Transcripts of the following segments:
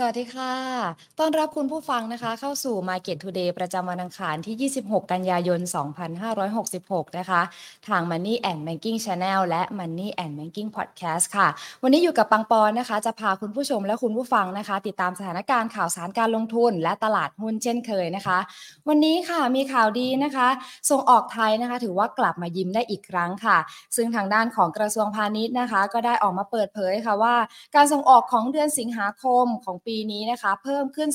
สวัสดีค่ะ ต้อนรับคุณผู้ฟังนะคะ เข้าสู่ Market Today ประจำวันอังคารที่ 26 กันยายน 2566 นะคะ ทาง Money and Banking Channel และ Money and Banking Podcast ค่ะ วันนี้อยู่กับปังปอนนะคะ จะพาคุณผู้ชมและคุณผู้ฟังนะคะ ติดตามสถานการณ์ข่าวสารการลงทุน และตลาดหุ้นเช่นเคยนะคะ วันนี้ค่ะมีข่าวดีนะคะ ส่งออกไทยนะคะ ถือว่ากลับมายิ้มได้อีกครั้งค่ะ ซึ่งทางด้านของกระทรวงพาณิชย์นะคะ ก็ได้ออกมาเปิดเผยค่ะว่า การส่งออกของเดือนสิงหาคมของปีนี้นะคะ เพิ่มขึ้น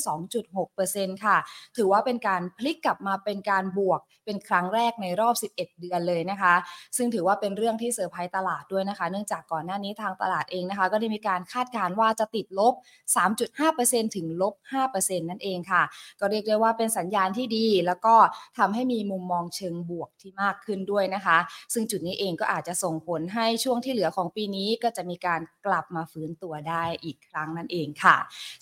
2.6%ค่ะ ถือว่าเป็นการพลิกกลับมาเป็นการบวกเป็นครั้งแรกในรอบ 11 เดือนเลยนะคะ ซึ่งถือว่าเป็นเรื่องที่เซอร์ไพรส์ตลาดด้วยนะคะ เนื่องจากก่อนหน้านี้ทางตลาดเองนะคะ ก็ได้มีการคาดการณ์ว่าจะติดลบ 3.5%ถึงลบ 5%นั่นเองค่ะ ก็เรียกได้ว่าเป็นสัญญาณที่ดี แล้วก็ทำให้มีมุมมองเชิงบวกที่มากขึ้นด้วยนะคะ ซึ่งจุดนี้เองก็อาจจะส่งผลให้ช่วงที่เหลือของปีนี้ก็จะมีการกลับมาฟื้นตัวได้อีกครั้งนั่นเองค่ะ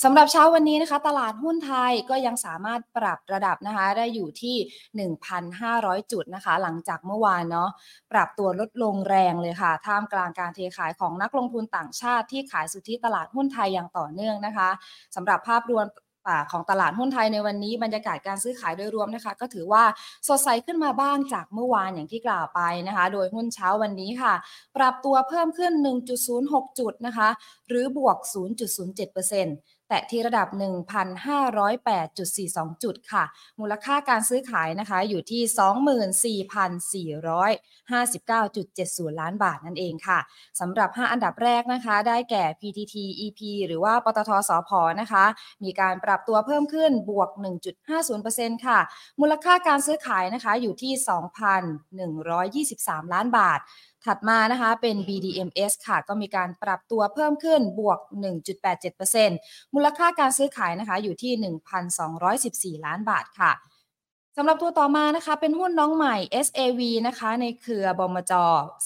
สำหรับเช้าวันนี้นะคะ ตลาดหุ้นไทยก็ยังสามารถปรับระดับนะคะ ได้อยู่ที่ 1,500 จุดนะคะ หลังจากเมื่อวานเนาะปรับตัวลดลงแรงเลยค่ะ ท่ามกลางการเทขายของนักลงทุนต่างชาติที่ขายสุทธิตลาดหุ้นไทยอย่างต่อเนื่องนะคะสำหรับภาพรวมของตลาดหุ้นไทยในวันนี้บรรยากาศการซื้อขายโดยรวมนะคะ ก็ถือว่าสดใสขึ้นมาบ้างจากเมื่อวานอย่างที่กล่าวไปนะคะ โดยหุ้นเช้าวันนี้ค่ะ ปรับตัวเพิ่มขึ้น 1.06 จุดนะคะ หรือบวก 0.07% แตะที่ระดับ 1,508.42 จุดค่ะ มูลค่าการซื้อขายนะคะอยู่ที่ 24,459.70 ล้านบาทนั่นเองค่ะสำหรับ 5 อันดับแรกนะคะ ได้แก่ PTT EP หรือว่าปตทสพนะคะ มีการปรับตัวเพิ่มขึ้นบวก 1.50%ค่ะ มูลค่าการซื้อขายนะคะอยู่ที่ 2,123 ล้านบาท ถัดมานะคะเป็น BDMs ค่ะ ก็มีการปรับตัวเพิ่มขึ้นบวก 1.87%มูลค่าการซื้อขายนะคะอยู่ที่ 1,214 ล้านบาทค่ะสำหรับตัวต่อมานะคะ เป็นหุ้นน้องใหม่ SAV นะคะ ในเครือบมจ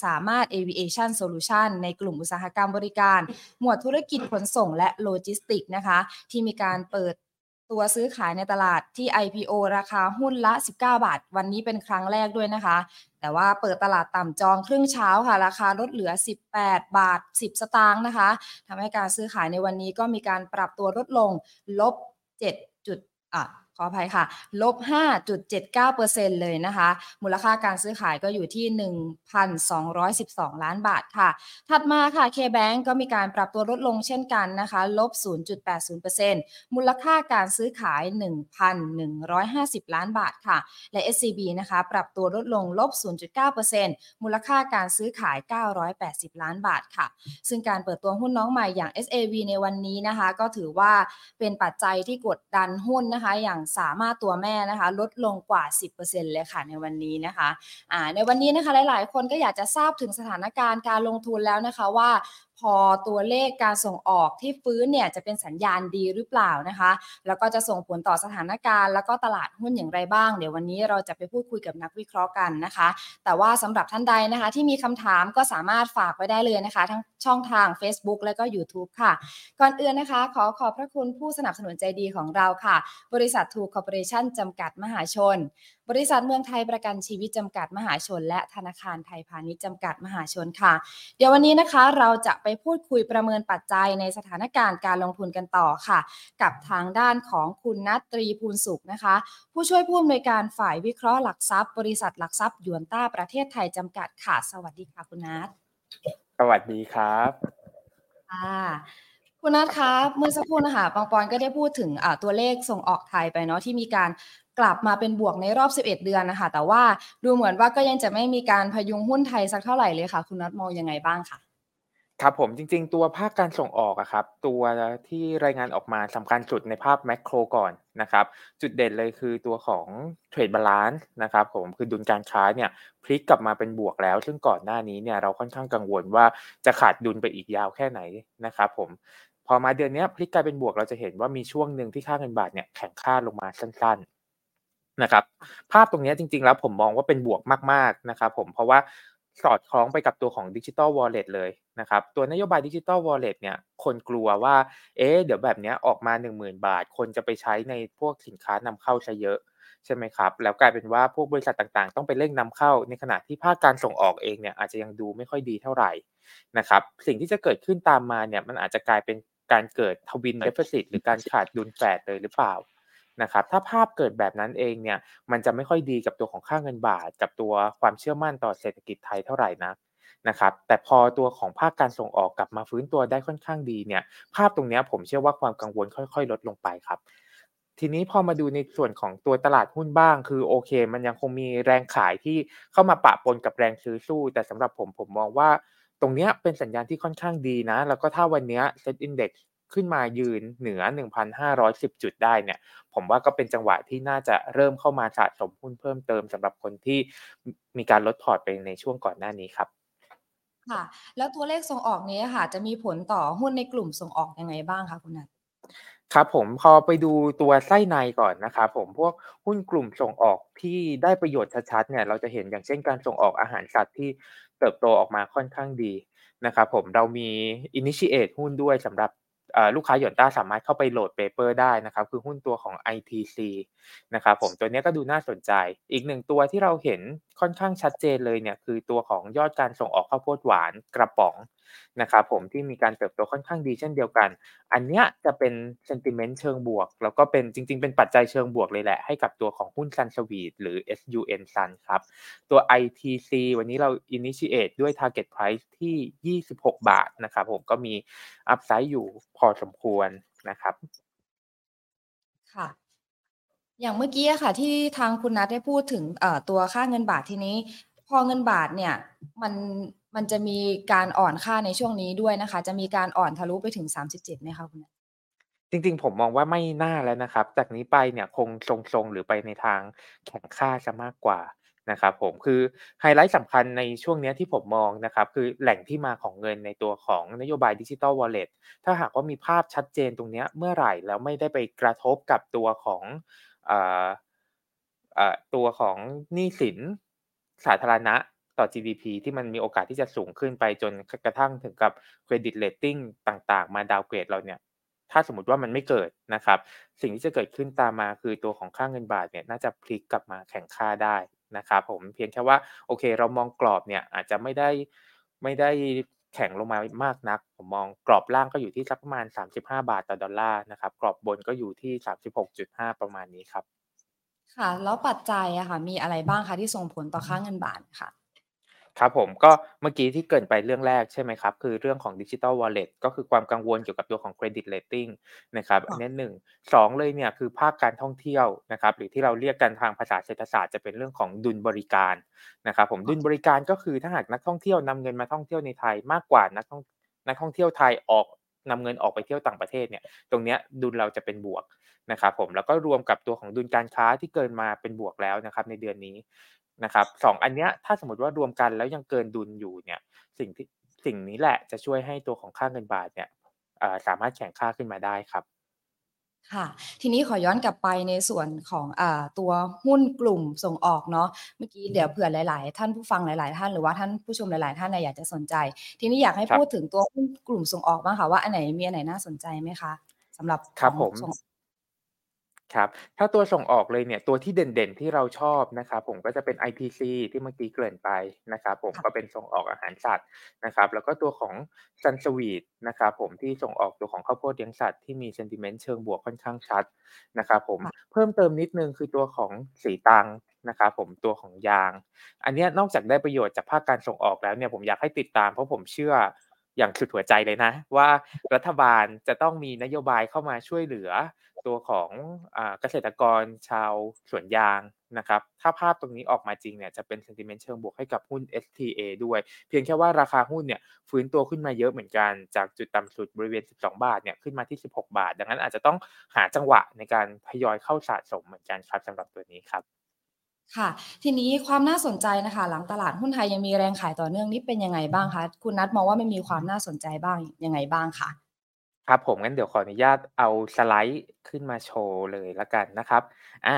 สามารถ Aviation Solution ในกลุ่มอุตสาหกรรมบริการ หมวดธุรกิจขนส่งและโลจิสติกนะคะ ที่มีการเปิด ตัวซื้อขายในตลาดที่ IPO ราคาหุ้นละ 19 บาท วันนี้เป็นครั้งแรกด้วยนะคะ แต่ว่าเปิดตลาดต่ำจองครึ่งเช้าค่ะ ราคาลดเหลือ 18 บาท 10 สตางค์นะคะทำให้การซื้อขายในวันนี้ก็มีการปรับตัวลดลงลบ7จุดอะ ขออภัยค่ะ ลบ 5.79%เลยนะคะ มูลค่าการซื้อขายก็อยู่ที่ 1,212 ล้านบาทค่ะ ถัดมาค่ะ K-Bank ก็มีการปรับตัวลดลงเช่นกันนะคะ ลบ 0.80%มูลค่าการซื้อขาย 1,150 ล้านบาทค่ะ และ SCB นะคะ ปรับตัวลดลง ลบ 0.9%มูลค่าการซื้อขาย 980 ล้านบาทค่ะ ซึ่งการเปิดตัวหุ้นน้องใหม่อย่าง SAV ในวันนี้นะคะ ก็ถือว่าเป็นปัจจัยที่กดดันหุ้นนะคะ อย่างสามารถตัวแม่นะคะลดลงกว่า 10%เลยค่ะในวันนี้นะคะะในวันนี้นะคะหลาย ๆ คนก็อยากจะทราบถึงสถานการณ์การลงทุนแล้วนะคะว่า พอตัวเลขการส่งออกที่ฟื้นเนี่ยจะเป็นสัญญาณดีหรือเปล่านะคะ แล้วก็จะส่งผลต่อสถานการณ์ แล้วก็ตลาดหุ้นอย่างไรบ้าง เดี๋ยววันนี้เราจะไปพูดคุยกับนักวิเคราะห์กันนะคะ แต่ว่าสำหรับท่านใดนะคะ ที่มีคำถามก็สามารถฝากไว้ได้เลยนะคะ ทั้งช่องทาง Facebook และก็ YouTube ค่ะ ก่อนอื่นนะคะ ขอขอบพระคุณผู้สนับสนุนใจดีของเราค่ะ บริษัททูคอร์ปอเรชั่นจำกัดมหาชน บริษัทเมืองไทยประกันชีวิตจำกัดมหาชน และธนาคารไทยพาณิชย์จำกัดมหาชนค่ะ เดี๋ยววันนี้นะคะเราจะไปพูดคุยประเมินปัจจัยในสถานการณ์การลงทุนกันต่อค่ะ กับทางด้านของคุณนัตรีภูลสุขนะคะ ผู้ช่วยผู้อำนวยการฝ่ายวิเคราะห์หลักทรัพย์ บริษัทหลักทรัพย์ยวนต้าประเทศไทยจำกัดค่ะ สวัสดีค่ะคุณนัทสวัสดีครับค่ะคุณนัทคะเมื่อสักครู่นะคะปองปอนก็ได้พูดถึงตัวเลขส่งออกไทยไปเนาะที่มีการ กลับมาเป็นบวกในรอบ 11 เดือนนะคะ แต่ว่าดูเหมือนว่าก็ยังจะไม่มีการพยุงหุ้นไทยสักเท่าไหร่เลยค่ะ คุณนัทมองยังไงบ้างคะครับผมจริง ๆ ตัวภาคการส่งออกอะครับ ตัวที่รายงานออกมาสำคัญสุดในภาพ macro ก่อนนะครับ จุดเด่นเลยคือตัวของ trade balance นะครับผมคือดุลการค้าเนี่ยพลิกกลับมาเป็นบวกแล้ว ซึ่งก่อนหน้านี้เนี่ยเราค่อนข้างกังวลว่าจะขาดดุลไปอีกยาวแค่ไหนนะครับผมพอมาเดือนนี้พลิกกลายเป็นบวกเราจะเห็นว่ามีช่วงหนึ่งที่ค่าเงินบาทเนี่ยแข็งค่าลงมาสั้น นะครับ ภาพตรงนี้จริง ๆ แล้วผมมองว่าเป็นบวกมาก ๆ นะครับผมเพราะว่าสอดคล้องไปกับตัวของ digital wallet เลยนะครับ ตัวนโยบาย digital wallet เนี่ยคนกลัวว่า เอ๊ะเดี๋ยวแบบนี้ออกมา 10,000 บาท คนจะไปใช้ในพวกสินค้านำเข้าใช้เยอะใช่ไหมครับ แล้วกลายเป็นว่าพวกบริษัทต่างๆ ต้องไปเร่งนำเข้า ในขณะที่ภาคการส่งออกเองเนี่ยอาจจะยังดูไม่ค่อยดีเท่าไหร่นะครับ สิ่งที่จะเกิดขึ้นตามมาเนี่ยมันอาจจะกลายเป็นการเกิดทวินเดฟเฟ i หรือการขาดดุลแฝดเลยหรือเปล่า นะครับถ้าภาพเกิดแบบนั้นเองเนี่ยมันจะไม่ค่อยดีกับตัวของค่าเงินบาท กับตัวความเชื่อมั่นต่อเศรษฐกิจไทยเท่าไหร่นะนะครับแต่พอตัวของภาคการส่งออกกลับมาฟื้นตัวได้ค่อนข้างดีเนี่ยภาพตรงนี้ผมเชื่อว่าความกังวลค่อยๆ ลดลงไปครับ ทีนี้พอมาดูในส่วนของตัวตลาดหุ้นบ้าง คือโอเค มันยังคงมีแรงขายที่เข้ามาปะปนกับแรงซื้อสู้ แต่สำหรับผมผมมองว่าตรงนี้เป็นสัญญาณที่ค่อนข้างดีนะ แล้วก็ถ้าวันนี้ SET Index ขึ้นมายืนเหนือ 1,510 จุดได้เนี่ย ผมว่าก็เป็นจังหวะที่น่าจะเริ่มเข้ามาสะสมหุ้นเพิ่มเติมสำหรับคนที่มีการลดพอร์ตไปในช่วงก่อนหน้านี้ครับค่ะ แล้วตัวเลขส่งออกนี้ค่ะ จะมีผลต่อหุ้นในกลุ่มส่งออกยังไงบ้างคะคุณนัทครับผมพอไปดูตัวไส้ในก่อนนะครับผมพวกหุ้นกลุ่มส่งออกที่ได้ประโยชน์ชัดๆเนี่ยเราจะเห็นอย่างเช่นการส่งออกอาหารสัตว์ที่เติบโตออกมาค่อนข้างดีนะครับผมเรามี initiate หุ้นด้วยสำหรับ ลูกค้า Yuanta สามารถเข้าไปโหลด paper ได้นะครับ คือหุ้นตัวของ ITC นะครับผมตัวนี้ก็ดูน่าสนใจ อีกหนึ่งตัวที่เราเห็นค่อนข้างชัดเจนเลยเนี่ยคือตัวของยอดการส่งออกข้าวโพดหวานกระป๋อง นะครับผมที่มีการเติบโตค่อนข้างดีเช่นเดียวกัน อันนี้จะเป็น sentiment เชิงบวก แล้วก็เป็นจริง ๆ เป็นปัจจัยเชิงบวกเลยแหละ ให้กับตัวของหุ้นซันสวีทหรือ SUN Sun ครับ ตัว ITC วันนี้เรา initiate ด้วย target price ที่ 26 บาทนะครับผมก็มี upside อยู่พอสมควรนะครับ ค่ะอย่างเมื่อกี้ค่ะ ที่ทางคุณนัทได้พูดถึงตัวค่าเงินบาททีนี้ พอเงินบาทเนี่ย มัน มันจะมีการอ่อนค่าในช่วงนี้ด้วยนะคะ จะมีการอ่อนทะลุไปถึง 37ไหมคะคุณจริงๆ ผมมองว่าไม่น่าแล้วนะครับ จากนี้ไปเนี่ยคงทรงๆ หรือไปในทางแข็งค่าจะมากกว่านะครับผมคือไฮไลท์สำคัญในช่วงนี้ที่ผมมองนะครับคือแหล่งที่มาของเงินในตัวของนโยบายดิจิทัลวอลเล็ตถ้าหากว่ามีภาพชัดเจนตรงนี้เมื่อไหร่แล้วไม่ได้ไปกระทบกับตัวของตัวของหนี้สินสาธารณะ ต่อ GDP ที่มันมีโอกาสที่จะสูงขึ้นไปจนกระทั่งถึงกับ credit rating ต่างๆ มา downgrade เราเนี่ยถ้าสมมติว่ามันไม่เกิดนะครับ สิ่งที่จะเกิดขึ้นตามมาคือตัวของค่าเงินบาทเนี่ยน่าจะพลิกกลับมาแข็งค่าได้นะครับผมเพียงแค่ว่าโอเค เรามองกรอบเนี่ยอาจจะไม่ได้ไม่ได้แข็งลงมามากนัก ผมมองกรอบล่างก็อยู่ที่สักประมาณ 35 บาทต่อดอลลาร์นะครับ กรอบบนก็อยู่ที่ 36.5 ประมาณนี้ครับ ค่ะ แล้วปัจจัยอะค่ะ มีอะไรบ้างคะที่ส่งผลต่อค่าเงินบาทค่ะ ครับผมก็เมื่อกี้ที่เกริ่นไปเรื่องแรกใช่ไหมครับ คือเรื่องของ digital wallet ก็คือความกังวลเกี่ยวกับตัวของ credit rating นะครับอันนี้หนึ่งสองเลยเนี่ยคือภาคการท่องเที่ยวนะครับหรือที่เราเรียกกันทางภาษาเศรษฐศาสตร์จะเป็นเรื่องของดุลบริการนะครับผมดุลบริการก็คือถ้าหากนักท่องเที่ยวนำเงินมาท่องเที่ยวในไทยมากกว่านักท่องนักท่องเที่ยวไทยออกนำเงินออกไปเที่ยวต่างประเทศเนี่ยตรงนี้ดุลเราจะเป็นบวกนะครับผมแล้วก็รวมกับตัวของดุลการค้าที่เกินมาเป็นบวกแล้วนะครับในเดือนนี้ นะครับสองอันเนี้ยถ้าสมมติว่ารวมกันแล้วยังเกินดุลอยู่เนี่ยสิ่งที่สิ่งนี้แหละจะช่วยให้ตัวของค่าเงินบาทเนี่ยสามารถแข่งค่าขึ้นมาได้ครับค่ะ ทีนี้ขอย้อนกลับไปในส่วนของอตัวหุ้นกลุ่มส่งออกเนาะเมื่อกี้เดี๋ยวเผื่อหลาย ๆ ท่านผู้ฟังหลาย ๆ ท่านหรือว่าท่านผู้ชมหลาย ๆ ท่านอยากจะสนใจ ทีนี้อยากให้พูดถึงตัวหุ้นกลุ่มส่งออกบ้างค่ะว่าอันไหนมีอันไหนน่าสนใจไหมคะสำหรับครับผม ครับ ถ้าตัวส่งออกเลยเนี่ย ตัวที่เด่น ๆ ที่เราชอบนะครับผม ก็จะเป็น ITC ที่เมื่อกี้เกริ่นไปนะครับผมก็เป็นส่งออกอาหารสัตว์นะครับ แล้วก็ตัวของ Sun Sweet นะครับผม ที่ส่งออกตัวของข้าวโพดเลี้ยงสัตว์ที่มีเซนติเมนต์เชิงบวกค่อนข้างชัดนะครับผมเพิ่มเติมนิดนึงคือตัวของสีตังนะครับผม ตัวของยาง อันนี้นอกจากได้ประโยชน์จากภาคการส่งออกแล้วเนี่ย ผมอยากให้ติดตาม เพราะผมเชื่ออย่างสุดหัวใจเลยนะ ว่ารัฐบาลจะต้องมีนโยบายเข้ามาช่วยเหลือ ตัวของเกษตรกรชาวสวนยางนะครับ ถ้าภาพตรงนี้ออกมาจริงเนี่ยจะเป็นเซนติเมนต์เชิงบวกให้กับหุ้น STA ด้วย เพียงแค่ว่าราคาหุ้นเนี่ยฟื้นตัวขึ้นมาเยอะเหมือนกัน จากจุดต่ำสุดบริเวณ 12 บาทเนี่ยขึ้นมาที่ 16 บาท ดังนั้นอาจจะต้องหาจังหวะในการทยอยเข้าสะสมเหมือนกันครับสำหรับตัวนี้ครับค่ะ ทีนี้ความน่าสนใจนะคะ หลังตลาดหุ้นไทยยังมีแรงขายต่อเนื่องนี่เป็นยังไงบ้างคะคุณนัทมองว่าไม่มีความน่าสนใจบ้างยังไงบ้างคะ ครับผมงั้นเดี๋ยวขออนุญาตเอาสไลด์ขึ้นมาโชว์เลยละกันนะครับ อ่า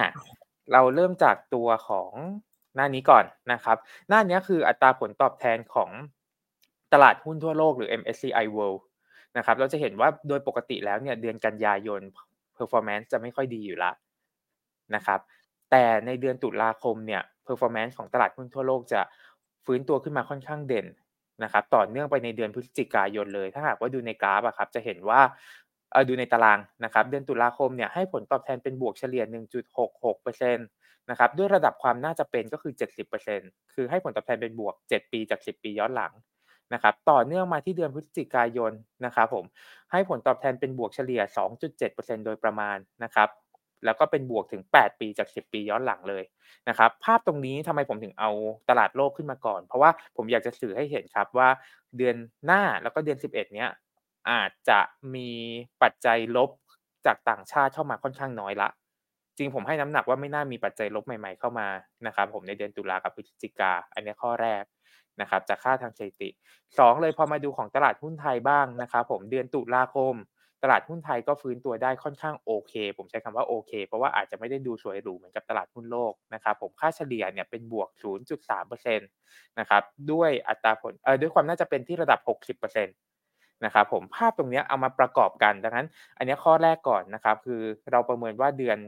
เราเริ่มจากตัวของหน้านี้ก่อนนะครับ หน้านี้คืออัตราผลตอบแทนของตลาดหุ้นทั่วโลกหรือ MSCI World นะครับ เราจะเห็นว่าโดยปกติแล้วเนี่ยเดือนกันยายน performance จะไม่ค่อยดีอยู่ละนะครับ แต่ในเดือนตุลาคมเนี่ย performance ของตลาดหุ้นทั่วโลกจะฟื้นตัวขึ้นมาค่อนข้างเด่น นะครับต่อเนื่องไปในเดือนพฤศจิกายนเลย ถ้าหากว่าดูในกราฟอะครับจะเห็นว่าดูในตารางนะครับเดือนตุลาคมเนี่ยให้ผลตอบแทนเป็นบวกเฉลี่ย 1.66%นะครับด้วยระดับความน่าจะเป็นก็คือ 70%คือให้ผลตอบแทนเป็นบวก 7 ปีจาก 10 ปีย้อนหลังนะครับต่อเนื่องมาที่เดือนพฤศจิกายนนะครับผมให้ผลตอบแทนเป็นบวกเฉลี่ย 2.7%โดยประมาณนะครับ แล้วก็เป็นบวกถึง 8 ปีจาก 10 ปีย้อนหลังเลยนะครับภาพตรงนี้ทำไมผมถึงเอาตลาดโลกขึ้นมาก่อน เพราะว่าผมอยากจะสื่อให้เห็นครับว่าเดือนหน้าแล้วก็เดือน 11 เนี้ยอาจจะมีปัจจัยลบจากต่างชาติเข้ามาค่อนข้างน้อยละ จริงผมให้น้ำหนักว่าไม่น่ามีปัจจัยลบใหม่ๆเข้ามานะครับผมในเดือนตุลากับพฤศจิกา อันนี้ข้อแรกนะครับจากค่าทางสถิติ 2 เลยพอมาดูของตลาดหุ้นไทยบ้างนะครับผมเดือนตุลาคม ตลาดหุ้นไทยก็ฟื้นตัวได้ค่อนข้างโอเค ผมใช้คำว่าโอเค เพราะว่าอาจจะไม่ได้ดูสวยหรูเหมือนกับตลาดหุ้นโลกนะครับผมค่าเฉลี่ยเนี่ยเป็นบวก 0.3%นะครับด้วยอัตราผลเอ่อด้วยความน่าจะเป็นที่ระดับ 60%นะครับผมภาพตรงนี้เอามาประกอบกันดังนั้น อันนี้ข้อแรกก่อนนะครับคือเราประเมินว่าเดือน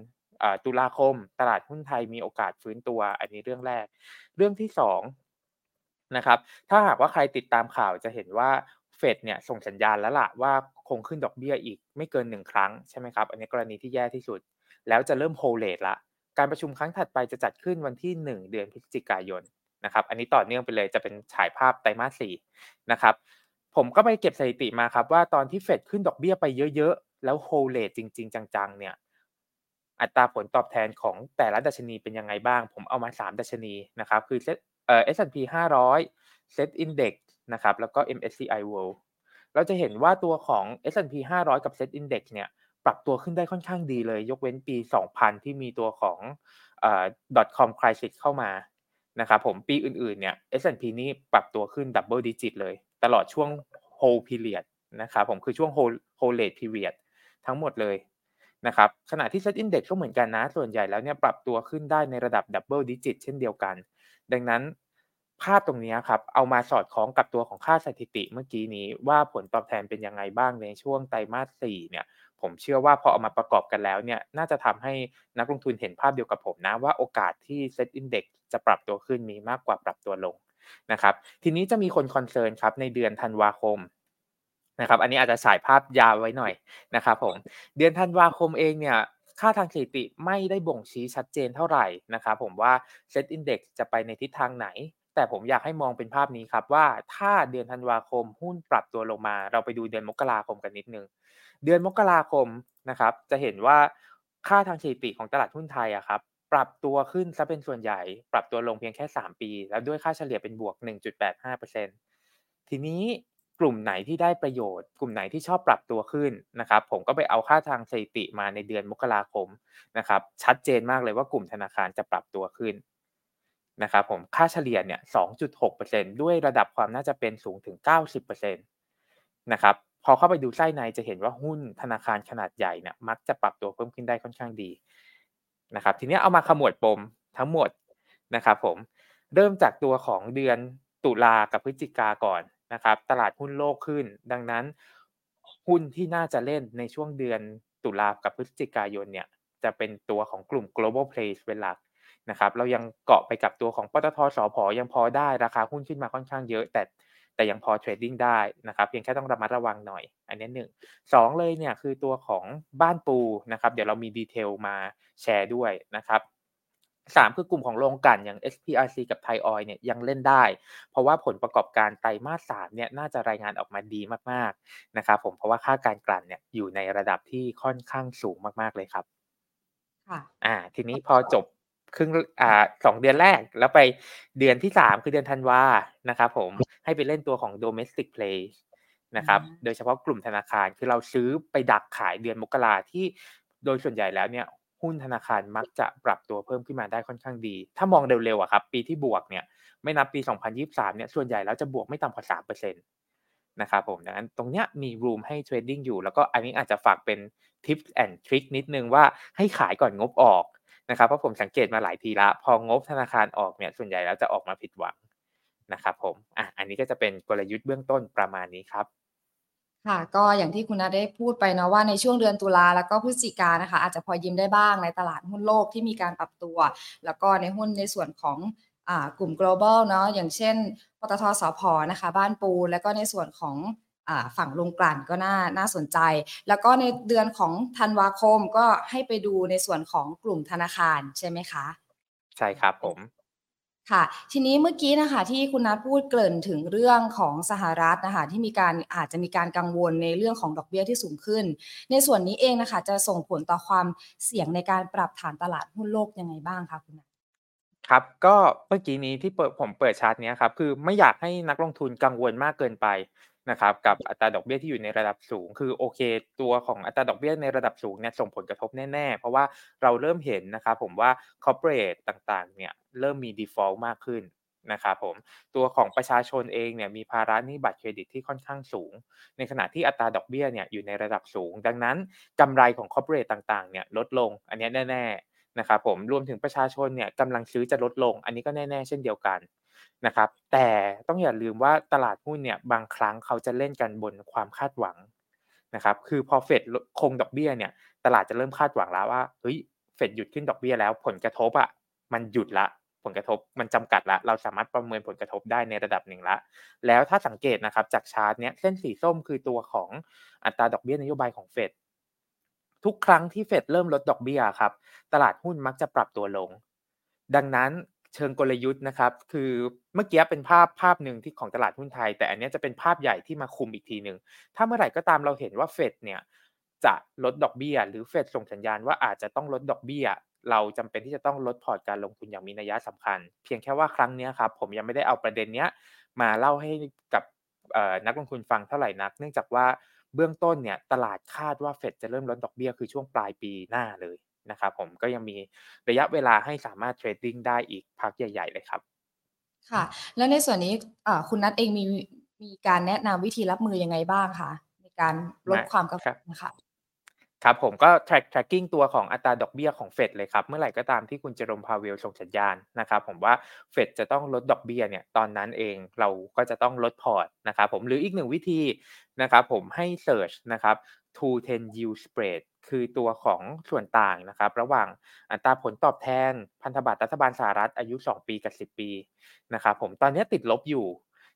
ตุลาคม ตลาดหุ้นไทยมีโอกาสฟื้นตัว อันนี้เรื่องแรก เรื่องที่2นะครับถ้าหากว่าใครติดตามข่าวจะเห็นว่า เฟดเนี่ยส่งสัญญาณแล้วล่ะว่าคงขึ้นดอกเบี้ยอีกไม่เกิน1ครั้งใช่ไหมครับ อันนี้กรณีที่แย่ที่สุด แล้วจะเริ่มโฮเลตละ การประชุมครั้งถัดไปจะจัดขึ้นวันที่ 1 เดือนพฤศจิกายนนะครับ อันนี้ต่อเนื่องไปเลยจะเป็นฉายภาพไตรมาสสี่นะครับ ผมก็ไปเก็บสถิติมาครับว่าตอนที่เฟดขึ้นดอกเบี้ยไปเยอะๆ แล้ว hold rate จริง ๆ จังๆ เนี่ย อัตราผลตอบแทนของแต่ละดัชนีเป็นยังไงบ้าง ผมเอามา 3 ดัชนีนะครับ คือเซ็ตเอ่อ S&P 500 Set Index นะครับแล้วก็ MSCI World เราจะเห็นว่าตัวของ S&P 500 กับ Set Index เนี่ยปรับตัวขึ้นได้ค่อนข้างดีเลย ยกเว้นปี 2000 ที่มีตัวของเอ่อ .com crisis เข้ามานะครับผมปีอื่นๆเนี่ย S&P นี่ปรับตัวขึ้น double digit เลย ตลอดช่วง whole period นะครับผมคือช่วง whole whole rate period ทั้งหมดเลยนะครับขณะที่ set index ก็เหมือนกันนะ ส่วนใหญ่แล้วเนี่ยปรับตัวขึ้นได้ในระดับ double digit เช่นเดียวกัน ดังนั้น ภาพตรงนี้ครับเอามาสอดคล้องกับตัวของค่าสถิติเมื่อกี้นี้ว่าผลตอบแทนเป็นยังไงบ้างในช่วงไตรมาส4เนี่ยผมเชื่อว่าพอเอามาประกอบกันแล้วเนี่ยน่าจะทำให้นักลงทุนเห็นภาพเดียวกับผมนะว่าโอกาสที่ set index จะปรับตัวขึ้นมีมากกว่าปรับตัวลงนะครับทีนี้จะมีคน concern ครับในเดือนธันวาคมนะครับอันนี้อาจจะฉายภาพยาวไว้หน่อยนะครับผมเดือนธันวาคมเองเนี่ยค่าทางสถิติไม่ได้บ่งชี้ชัดเจนเท่าไหร่นะครับผมว่าเซ็ตอินเดี x จะไปในทิศทางไหน แต่ผมอยากให้มองเป็นภาพนี้ครับว่าถ้าเดือนธันวาคมหุ้นปรับตัวลงมา เราไปดูเดือนมกราคมกันนิดนึง เดือนมกราคมนะครับจะเห็นว่าค่าทางสถิติของตลาดหุ้นไทยอะครับปรับตัวขึ้นซะเป็นส่วนใหญ่ ปรับตัวลงเพียงแค่ 3 ปี แล้วด้วยค่าเฉลี่ยเป็นบวก 1.85%ทีนี้กลุ่มไหนที่ได้ประโยชน์ กลุ่มไหนที่ชอบปรับตัวขึ้นนะครับผมก็ไปเอาค่าทางสถิติมาในเดือนมกราคมนะครับชัดเจนมากเลยว่ากลุ่มธนาคารจะปรับตัวขึ้น นะครับผมค่าเฉลี่ยเนี่ย 2.6%ด้วยระดับความน่าจะเป็นสูงถึง 90%นะครับพอเข้าไปดูไส้ในจะเห็นว่าหุ้นธนาคารขนาดใหญ่เนี่ยมักจะปรับตัวเพิ่มขึ้นได้ค่อนข้างดีนะครับทีนี้เอามาขมวดปมทั้งหมดนะครับผมเริ่มจากตัวของเดือนตุลากับพฤศจิกาก่อนนะครับตลาดหุ้นโลกขึ้น ดังนั้น หุ้นที่น่าจะเล่นในช่วงเดือนตุลากับพฤศจิกายนเนี่ยจะเป็นตัวของกลุ่ม global plays เป็นหลัก นะครับเรายังเกาะไปกับตัวของปตทสพยังพอได้ราคาหุ้นขึ้นมาค่อนข้างเยอะ แต่แต่ยังพอ trading ได้นะครับเพียงแค่ต้องระมัดระวังหน่อย อันนี้หนึ่งสองเลยเนี่ยคือตัวของบ้านปูนะครับเดี๋ยวเรามี detail มาแชร์ด้วยนะครับสามคือกลุ่มของโรงกลั่นอย่าง SPRC กับไทยออยเนี่ยยังเล่นได้ เพราะว่าผลประกอบการไตรมาสสามเนี่ยน่าจะรายงานออกมาดีมากๆนะครับผมเพราะว่าค่าการกลั่นเนี่ยอยู่ในระดับที่ค่อนข้างสูงมากๆเลยครับ ค่ะอ่า ทีนี้พอจบ ครึ่งอ่าสองเดือนแรก แล้วไปเดือนที่สามคือเดือนธันวานะครับผมให้ไปเล่นตัวของ domestic play นะครับโดยเฉพาะกลุ่มธนาคารคือเราซื้อไปดักขายเดือนมกราที่โดยส่วนใหญ่แล้วเนี่ยหุ้นธนาคารมักจะปรับตัวเพิ่มขึ้นมาได้ค่อนข้างดี ถ้ามองเร็วๆอะครับ ปีที่บวกเนี่ยไม่นับปี 2023 เนี่ยส่วนใหญ่แล้วจะบวกไม่ต่ำกว่า3%นะครับผมดังนั้นตรงเนี้ยมีรูมให้เทรดดิ้งอยู่ แล้วก็อันนี้อาจจะฝากเป็นทิปแอนทริคนิดนึงว่าให้ขายก่อนงบออก นะครับเพราะผมสังเกตมาหลายทีละ พองบธนาคารออกเนี่ยส่วนใหญ่แล้วจะออกมาผิดหวังนะครับผมอะอันนี้ก็จะเป็นกลยุทธ์เบื้องต้นประมาณนี้ครับค่ะก็อย่างที่คุณนัทได้พูดไปเนาะว่าในช่วงเดือนตุลาแล้วก็พฤศจิกานะคะ อาจจะพอยิ้มได้บ้างในตลาดหุ้นโลกที่มีการปรับตัว แล้วก็ในหุ้นในส่วนของอ่ากลุ่ม global เนาะอย่างเช่นปตทสพนะคะ บ้านปู แล้วก็ในส่วนของ ฝั่งลงกลั่นก็น่าน่าสนใจ แล้วก็ในเดือนของธันวาคมก็ให้ไปดูในส่วนของกลุ่มธนาคารใช่ไหมคะ ใช่ครับผมค่ะทีนี้เมื่อกี้นะคะที่คุณนัทพูดเกริ่นถึงเรื่องของสหรัฐนะคะที่มีการอาจจะมีการกังวลในเรื่องของดอกเบี้ยที่สูงขึ้น ในส่วนนี้เองนะคะจะส่งผลต่อความเสี่ยงในการปรับฐานตลาดหุ้นโลกยังไงบ้างคะคุณนัทครับก็เมื่อกี้นี้ที่เปิดผมเปิดชาร์ตนี้ครับคือไม่อยากให้นักลงทุนกังวลมากเกินไป นะครับกับอัตราดอกเบี้ยที่อยู่ในระดับสูง คือโอเค ตัวของอัตราดอกเบี้ยในระดับสูงเนี่ยส่งผลกระทบแน่ๆ เพราะว่าเราเริ่มเห็นนะครับผมว่า corporate ต่างๆเนี่ยเริ่มมี default มากขึ้นนะครับผมตัวของประชาชนเองเนี่ยมีภาระหนี้บัตรเครดิตที่ค่อนข้างสูง ในขณะที่อัตราดอกเบี้ยเนี่ยอยู่ในระดับสูง ดังนั้นกำไรของ corporate ต่างๆเนี่ยลดลงอันนี้แน่ๆนะครับผมรวมถึงประชาชนเนี่ยกำลังซื้อจะลดลง อันนี้ก็แน่ ๆ เช่นเดียวกัน นะครับ แต่ต้องอย่าลืมว่าตลาดหุ้นเนี่ยบางครั้งเขาจะเล่นกันบนความคาดหวังนะครับ คือพอเฟดคงดอกเบี้ยเนี่ยตลาดจะเริ่มคาดหวังแล้วว่าเฮ้ยเฟดหยุดขึ้นดอกเบี้ยแล้ว ผลกระทบอะมันหยุดละผลกระทบมันจำกัดละ เราสามารถประเมินผลกระทบได้ในระดับหนึ่งละ แล้วถ้าสังเกตนะครับจากชาร์ตเนี้ยเส้นสีส้มคือตัวของอัตราดอกเบี้ยนโยบายของเฟดทุกครั้งที่เฟดเริ่มลดดอกเบี้ยครับ ตลาดหุ้นมักจะปรับตัวลง ดังนั้น เชิงกลยุทธ์นะครับ คือเมื่อกี้เป็นภาพภาพหนึ่งที่ของตลาดหุ้นไทย แต่อันนี้จะเป็นภาพใหญ่ที่มาคุมอีกทีหนึ่งถ้าเมื่อไหร่ก็ตามเราเห็นว่าเฟดเนี่ยจะลดดอกเบี้ย หรือเฟดส่งสัญญาณว่าอาจจะต้องลดดอกเบี้ย เราจำเป็นที่จะต้องลดพอร์ตการลงทุนอย่างมีนัยสำคัญ เพียงแค่ว่าครั้งนี้ครับผมยังไม่ได้เอาประเด็นเนี้ยมาเล่าให้กับนักลงทุนฟังเท่าไหร่นัก เนื่องจากว่าเบื้องต้นเนี่ยตลาดคาดว่าเฟดจะเริ่มลดดอกเบี้ยคือช่วงปลายปีหน้าเลย นะครับผมก็ยังมีระยะเวลาให้สามารถเทรดดิ้งได้อีกพักใหญ่ ๆ เลยครับค่ะ แล้วในส่วนนี้คุณนัทเองมีมีการแนะนำวิธีรับมือยังไงบ้างคะในการลดความกังวลนะคะ ครับผมก็ track tracking ตัวของอัตราดอกเบี้ยของเฟดเลยครับ เมื่อไหร่ก็ตามที่คุณเจอรมพาเวลส่งสัญญาณนะครับผมว่าเฟดจะต้องลดดอกเบี้ยเนี่ยตอนนั้นเองเราก็จะต้องลดพอร์ตนะครับผมหรืออีกหนึ่งวิธีนะครับผมให้ search นะครับ two ten yield spread คือตัวของส่วนต่างนะครับระหว่างอัตราผลตอบแทนพันธบัตรรัฐบาลสหรัฐอายุ 2 ปีกับ 10 ปีนะครับผมตอนนี้ติดลบอยู่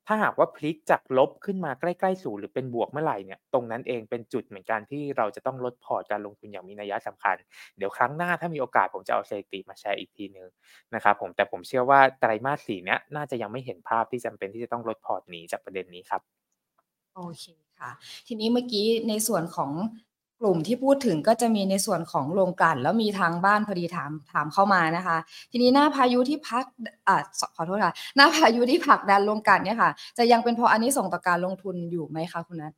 ถ้าหากว่าพลิกจากลบขึ้นมาใกล้ๆศูนย์หรือเป็นบวกเมื่อไหร่เนี่ยตรงนั้นเองเป็นจุดเหมือนกันที่เราจะต้องลดพอร์ตการลงทุนอย่างมีนัยสำคัญ เดี๋ยวครั้งหน้าถ้ามีโอกาสผมจะเอาสถิติมาแชร์อีกทีนึงนะครับผมแต่ผมเชื่อว่าไตรมาสสี่เนี้ยน่าจะยังไม่เห็นภาพที่จำเป็นที่จะต้องลดพอร์ตหนีจากประเด็นนี้ครับโอเคค่ะ ทีนี้เมื่อกี้ในส่วนของ กลุ่มที่พูดถึงก็จะมีในส่วนของโรงกลั่น แล้วมีทางบ้านพอดีถามถามเข้ามานะคะ ทีนี้หน้าพายุที่พักอ่าขอโทษค่ะ หน้าพายุที่ผักดันโรงกลั่นเนี่ยค่ะ จะยังเป็นพราะอันนี้ส่งต่อการลงทุนอยู่ไหมคะคุณนัท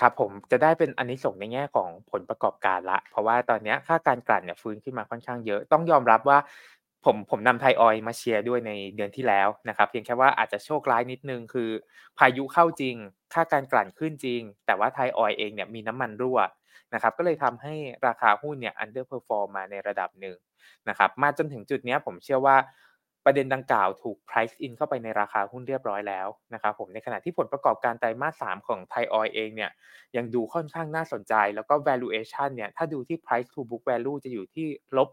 ครับผมจะได้เป็นอันนี้ส่งในแง่ของผลประกอบการละ เพราะว่าตอนนี้ค่าการกลั่นเนี่ยฟื้นขึ้นมาค่อนข้างเยอะต้องยอมรับว่าผมผมนำไทยออยมาเชียร์ด้วยในเดือนที่แล้วนะครับเพียงแค่ว่าอาจจะโชคร้ายนิดนึงคือ พายุเข้าจริง ค่าการกลั่นขึ้นจริง แต่ว่าไทยออยเองเนี่ยมีน้ำมันรั่ว นะครับก็เลยทำให้ราคาหุ้นเนี่ย underperform มาในระดับหนึ่งนะครับมาจนถึงจุดนี้ผมเชื่อว่าประเด็นดังกล่าวถูก price in เข้าไปในราคาหุ้นเรียบร้อยแล้วนะครับผมในขณะที่ผลประกอบการไตรมาส 3 ของไทยออยเองเนี่ยยังดูค่อนข้างน่าสนใจ แล้วก็ valuation เนี่ยถ้าดูที่ price to book value จะอยู่ที่ลบ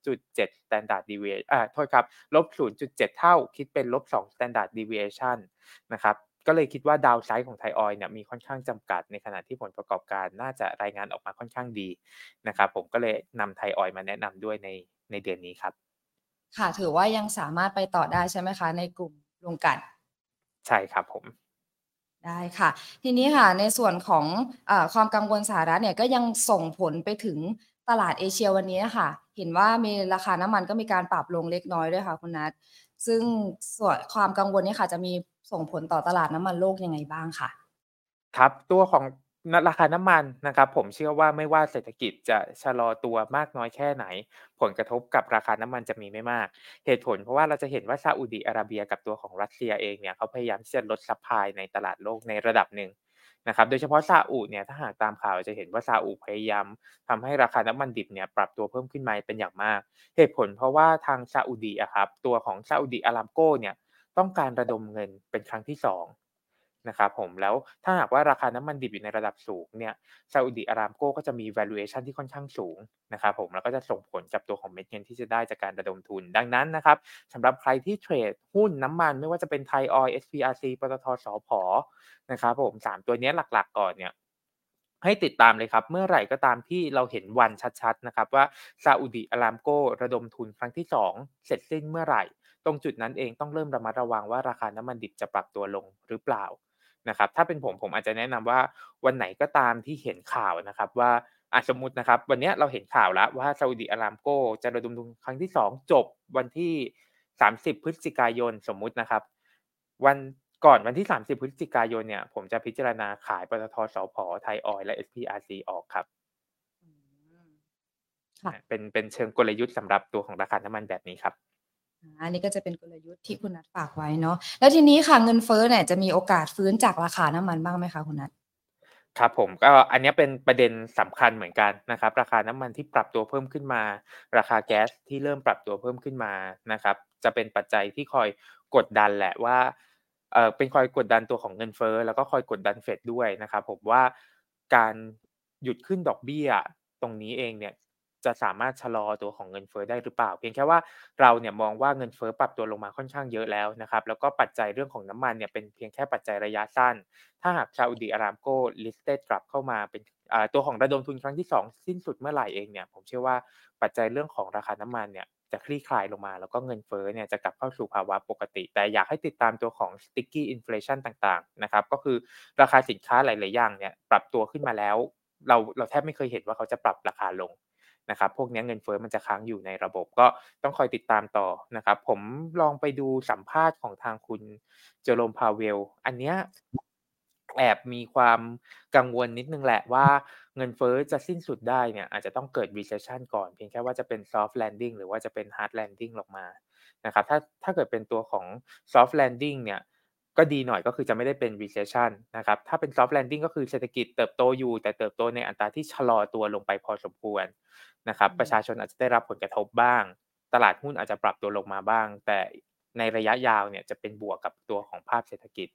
0.7 standard deviation อ่าโทษครับลบ 0.7 เท่าคิดเป็นลบ 2 standard deviation นะครับ ก็เลยคิดว่าดาวไซด์ของไทยออยเนี่ยมีค่อนข้างจำกัดในขณะที่ผลประกอบการน่าจะรายงานออกมาค่อนข้างดีนะครับผมก็เลยนำไทยออยมาแนะนำด้วยในในเดือนนี้ครับ ค่ะถือว่ายังสามารถไปต่อได้ใช่ไหมคะ ในกลุ่มลงกัน ใช่ครับผมได้ค่ะ ทีนี้ค่ะในส่วนของอความกังวลสหรัฐเนี่ยก็ยังส่งผลไปถึงตลาดเอเชียวันนี้ค่ะ เห็นว่ามีราคาน้ำมันก็มีการปรับลงเล็กน้อยด้วยค่ะคุณนัทซึ่งส่วนความกังวลนี้ค่ะจะมี ส่งผลต่อตลาดน้ำมันโลกยังไงบ้างค่ะ ครับตัวของราคาน้ำมันนะครับ ผมเชื่อว่าไม่ว่าเศรษฐกิจจะชะลอตัวมากน้อยแค่ไหน ผลกระทบกับราคาน้ำมันจะมีไม่มาก เหตุผลเพราะว่าเราจะเห็นว่าซาอุดีอาระเบียกับตัวของรัสเซียเองเนี่ยเขาพยายามที่จะลดซัพพลายในตลาดโลกในระดับหนึ่งนะครับโดยเฉพาะซาอุเนี่ยถ้าหากตามข่าวจะเห็นว่าซาอุพยายามทำให้ราคาน้ำมันดิบเนี่ยปรับตัวเพิ่มขึ้นมาเป็นอย่างมาก เหตุผลเพราะว่าทางซาอุดีอะครับตัวของซาอุดีอารามโกเนี่ย ต้องการระดมเงินเป็นครั้งที่2นะครับผมแล้วถ้าหากว่าราคาน้ำมันดิบอยู่ในระดับสูงเนี่ยซาอุดิอารามโก้ก็จะมี valuation ที่ค่อนข้างสูงนะครับผมแล้วก็จะส่งผลกับตัวของเม็ดเงินที่จะได้จากการระดมทุน ดังนั้นนะครับสำหรับใครที่เทรดหุ้นน้ำมันไม่ว่าจะเป็นไทยออย SPRC ปตทสพนะครับผมสามตัวนี้หลักๆ ก่อนเนี่ยให้ติดตามเลยครับเมื่อไหร่ก็ตามที่เราเห็นวันชัดๆนะครับว่าซาอุดิอารามโกระดมทุนครั้งที่ 2 เสร็จสิ้นเมื่อไหร่ ตรงจุดนั้นเองต้องเริ่มระมัดระวังว่าราคาน้ำมันดิบจะปรับตัวลงหรือเปล่านะครับ ถ้าเป็นผมผมอาจจะแนะนำว่าวันไหนก็ตามที่เห็นข่าวนะครับ ว่าอาสมมตินะครับ วันนี้เราเห็นข่าวแล้วว่าซาอุดิอารามโกจะระดมทุนครั้งที่ 2 จบวันที่ 30 พฤศจิกายนสมมุตินะครับ วันก่อนวันที่ 30 พฤศจิกายนเนี่ยผมจะพิจารณาขายปตทสพไทยออยและ SPRC ออกครับเป็นเป็นเชิงกลยุทธ์สำหรับตัวของราคาน้ำมันแบบนี้ครับ อันนี้ก็จะเป็นกลยุทธ์ที่คุณนัทฝากไว้เนาะแล้วทีนี้ค่ะเงินเฟ้อเนี่ยจะมีโอกาสฟื้นจากราคาน้ำมันบ้างไหมคะคุณนัทครับผมก็อันนี้เป็นประเด็นสำคัญเหมือนกันนะครับ ราคาน้ำมันที่ปรับตัวเพิ่มขึ้นมา ราคาแก๊สที่เริ่มปรับตัวเพิ่มขึ้นมานะครับ จะเป็นปัจจัยที่คอยกดดันแหละว่าเออเป็นคอยกดดันตัวของเงินเฟ้อแล้วก็คอยกดดันเฟดด้วยนะครับ ผมว่าการหยุดขึ้นดอกเบี้ยตรงนี้เองเนี่ย จะสามารถชะลอตัวของเงินเฟ้อได้หรือเปล่า เพียงแค่ว่าเราเนี่ยมองว่าเงินเฟ้อปรับตัวลงมาค่อนข้างเยอะแล้วนะครับแล้วก็ปัจจัยเรื่องของน้ำมันเนี่ยเป็นเพียงแค่ปัจจัยระยะสั้น ถ้าหาก Saudi Aramco listed กลับเข้ามาเป็นตัวของระดมทุนครั้งที่ 2 สิ้นสุดเมื่อไหร่เองเนี่ยผมเชื่อว่าปัจจัยเรื่องของราคาน้ำมันเนี่ยจะคลี่คลายลงมา แล้วก็เงินเฟ้อเนี่ยจะกลับเข้าสู่ภาวะปกติ แต่อยากให้ติดตามตัวของ sticky inflation ต่างๆนะครับก็คือราคาสินค้าหลาย ๆ อย่างเนี่ยปรับตัวขึ้นมาแล้ว เราเราแทบไม่เคยเห็นว่าเขาจะปรับราคาลง นะครับพวกนี้เงินเฟ้อมันจะค้างอยู่ในระบบก็ต้องคอยติดตามต่อนะครับ ผมลองไปดูสัมภาษณ์ของทางคุณเจอโรมพาเวล อันเนี้ยแอบมีความกังวลนิดนึงแหละว่าเงินเฟ้อจะสิ้นสุดได้เนี่ยอาจจะต้องเกิด recession ก่อน เพียงแค่ว่าจะเป็น soft landing หรือว่าจะเป็น hard landing ลงมานะครับถ้าถ้าเกิดเป็นตัวของ soft landing เนี่ย ก็ดีหน่อยก็คือจะไม่ได้เป็น recession นะครับ ถ้าเป็น soft landing ก็คือเศรษฐกิจเติบโตอยู่ แต่เติบโตในอัตราที่ชะลอตัวลงไปพอสมควรนะครับ ประชาชนอาจจะได้รับผลกระทบบ้าง ตลาดหุ้นอาจจะปรับตัวลงมาบ้าง แต่ในระยะยาวเนี่ยจะเป็นบวกกับตัวของภาพเศรษฐกิจ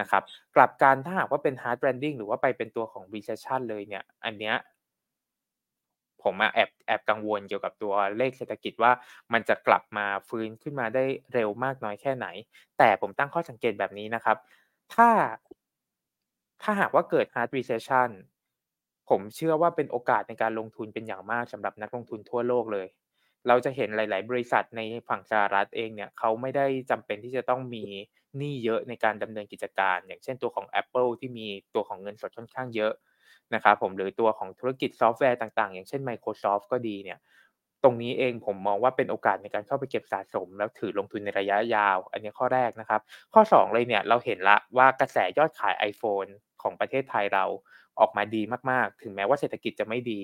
นะครับ กลับกันถ้าหากว่าเป็น hard landing หรือว่าไปเป็นตัวของ recession เลยเนี่ย อันเนี้ย ผมแอบแอบกังวลเกี่ยวกับตัวเลขเศรษฐกิจว่ามันจะกลับมาฟื้นขึ้นมาได้เร็วมากน้อยแค่ไหน แต่ผมตั้งข้อสังเกตแบบนี้นะครับ ถ้า ถ้าหากว่าเกิด hard recession ผมเชื่อว่าเป็นโอกาสในการลงทุนเป็นอย่างมากสำหรับนักลงทุนทั่วโลกเลย เราจะเห็นหลาย ๆ บริษัทในฝั่งสหรัฐเองเนี่ยเขาไม่ได้จำเป็นที่จะต้องมีหนี้เยอะในการดำเนินกิจการ อย่างเช่นตัวของ Apple ที่มีตัวของเงินสดค่อนข้างเยอะ นะครับผมหรือตัวของธุรกิจซอฟต์แวร์ต่างๆ อย่างเช่น Microsoft ก็ดีเนี่ยตรงนี้เองผมมองว่าเป็นโอกาสในการเข้าไปเก็บสะสม แล้วถือลงทุนในระยะยาว อันนี้ข้อแรกนะครับ ข้อ 2 เลยเนี่ยเราเห็นละว่ากระแสยอดขาย iPhone ของประเทศไทยเราออกมาดีมากๆ ถึงแม้ว่าเศรษฐกิจจะไม่ดี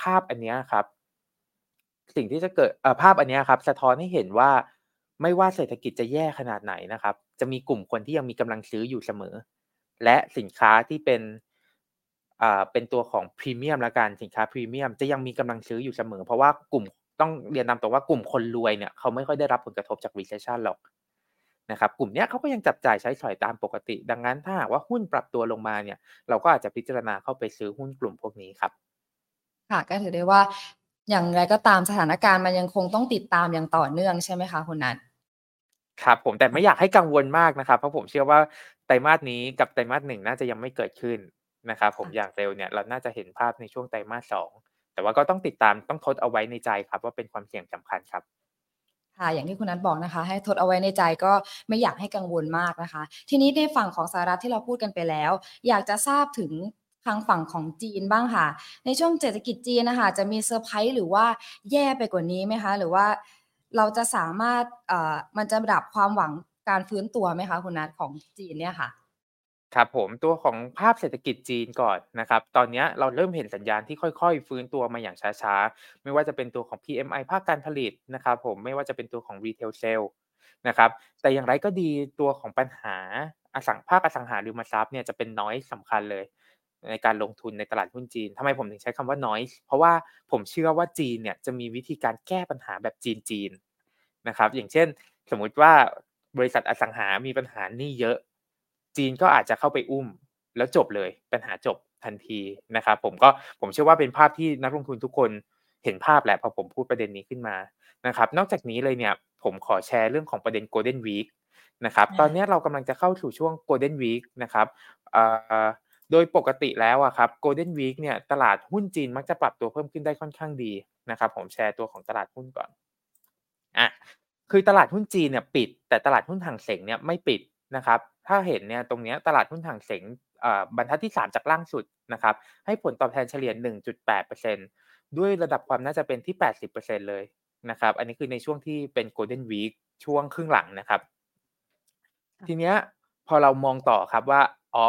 ภาพอันนี้ครับ สิ่งที่จะเกิดภาพอันนี้ครับ สะท้อนให้เห็นว่าไม่ว่าเศรษฐกิจจะแย่ขนาดไหนนะครับ จะมีกลุ่มคนที่ยังมีกำลังซื้ออยู่เสมอ และสินค้าที่เป็น เป็นตัวของพรีเมียมละกันสินค้าพรีเมียมจะยังมีกำลังซื้ออยู่เสมอ เพราะว่ากลุ่มต้องเรียนนำตัวว่ากลุ่มคนรวยเนี่ยเขาไม่ค่อยได้รับผลกระทบจาก recession หรอกนะครับกลุ่มนี้เขาก็ยังจับจ่ายใช้สอยตามปกติ ดังนั้นถ้าหากว่าหุ้นปรับตัวลงมาเนี่ย เราก็อาจจะพิจารณาเข้าไปซื้อหุ้นกลุ่มพวกนี้ครับ ค่ะก็ถือได้ว่าอย่างไรก็ตามสถานการณ์มันยังคงต้องติดตามอย่างต่อเนื่องใช่ไหมคะคุณนัทครับผมแต่ไม่อยากให้กังวลมากนะครับเพราะผมเชื่อว่าไตรมาสนี้กับไตรมาสหนึ่งน่าจะยังไม่เกิดขึ้น นะครับผมอย่างเร็วเนี่ยเราน่าจะเห็นภาพในช่วงไตรมาสสองแต่ว่าก็ต้องติดตามต้องทดเอาไว้ในใจครับ ว่าเป็นความเสี่ยงสำคัญครับค่ะอย่างที่คุณนัทบอกนะคะ ให้ทดเอาไว้ในใจก็ไม่อยากให้กังวลมากนะคะ ทีนี้ในฝั่งของสหรัฐที่เราพูดกันไปแล้ว อยากจะทราบถึงทางฝั่งของจีนบ้างค่ะ ในช่วงเศรษฐกิจจีนนะคะจะมีเซอร์ไพรส์หรือว่าแย่ไปกว่านี้ไหมคะ หรือว่าเราจะสามารถเอ่อมันจะดับความหวังการฟื้นตัวไหมคะ คุณนัทของจีนเนี่ยค่ะ ครับผมตัวของภาพเศรษฐกิจจีนก่อนนะครับตอนนี้เราเริ่มเห็นสัญญาณที่ค่อยๆ ฟื้นตัวมาอย่างช้าๆ ไม่ว่าจะเป็นตัวของ PMI ภาคการผลิตนะครับผมไม่ว่าจะเป็นตัวของ Retail Sale นะครับแต่อย่างไรก็ดีตัวของปัญหาอสังภาคอสังหาริมทรัพย์เนี่ยจะเป็นน้อยสำคัญเลยในการลงทุนในตลาดหุ้นจีนทำไมผมถึงใช้คำว่าน้อย เพราะว่าผมเชื่อว่าจีนเนี่ยจะมีวิธีการแก้ปัญหาแบบจีนๆนะครับอย่างเช่น สมมุติว่าบริษัทอสังหามีปัญหานี้เยอะ จีนก็อาจจะเข้าไปอุ้มแล้วจบเลยปัญหาจบทันทีนะครับผมก็ผมเชื่อว่าเป็นภาพที่นักลงทุนทุกคนเห็นภาพแหละพอผมพูดประเด็นนี้ขึ้นมานะครับ นอกจากนี้เลยเนี่ยผมขอแชร์เรื่องของประเด็น Golden Week นะครับ ตอนนี้เรากำลังจะเข้าสู่ช่วง Golden Week นะครับโดยปกติแล้วอะครับ Golden Week เนี่ยตลาดหุ้นจีนมักจะปรับตัวเพิ่มขึ้นได้ค่อนข้างดีนะครับ ผมแชร์ตัวของตลาดหุ้นก่อนอะคือตลาดหุ้นจีนเนี่ยปิด แต่ตลาดหุ้นห่างเสงเนี่ยไม่ปิด นะครับถ้าเห็นเนี่ยตรงนี้ตลาดหุ้นห่างเสงบรรทัดที่ 3 จากล่างสุดนะครับให้ผลตอบแทนเฉลี่ย 1.8%ด้วยระดับความน่าจะเป็นที่ 80%เลยนะครับอันนี้คือในช่วงที่เป็น Golden Week ช่วงครึ่งหลังนะครับ ทีเนี้ยพอเรามองต่อครับว่าอ๋อ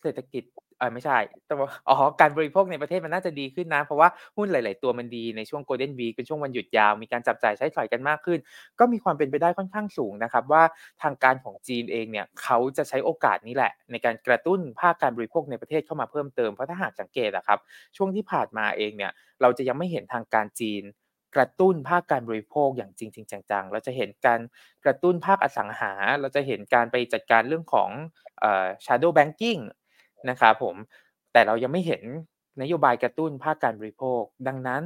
เศรษฐกิจ เออไม่ใช่แต่ว่าอ๋อการบริโภคในประเทศมันน่าจะดีขึ้นนะ เพราะว่าหุ้นหลาย ๆ ตัวมันดีในช่วง Golden Week เป็นช่วงวันหยุดยาว มีการจับจ่ายใช้สอยกันมากขึ้น ก็มีความเป็นไปได้ค่อนข้างสูงนะครับ ว่าทางการของจีนเองเนี่ยเขาจะใช้โอกาสนี้แหละ ในการกระตุ้นภาคการบริโภคในประเทศเข้ามาเพิ่มเติมเพราะถ้าหากสังเกตอะครับช่วงที่ผ่านมาเองเนี่ยเราจะยังไม่เห็นทางการจีนกระตุ้นภาคการบริโภคอย่างจริงๆจังๆ เราจะเห็นการกระตุ้นภาคอสังหา เราจะเห็นการไปจัดการเรื่องของเอ่อ shadow banking นะครับผมแต่เรายังไม่เห็นนโยบายกระตุ้นภาคการบริโภค ดังนั้น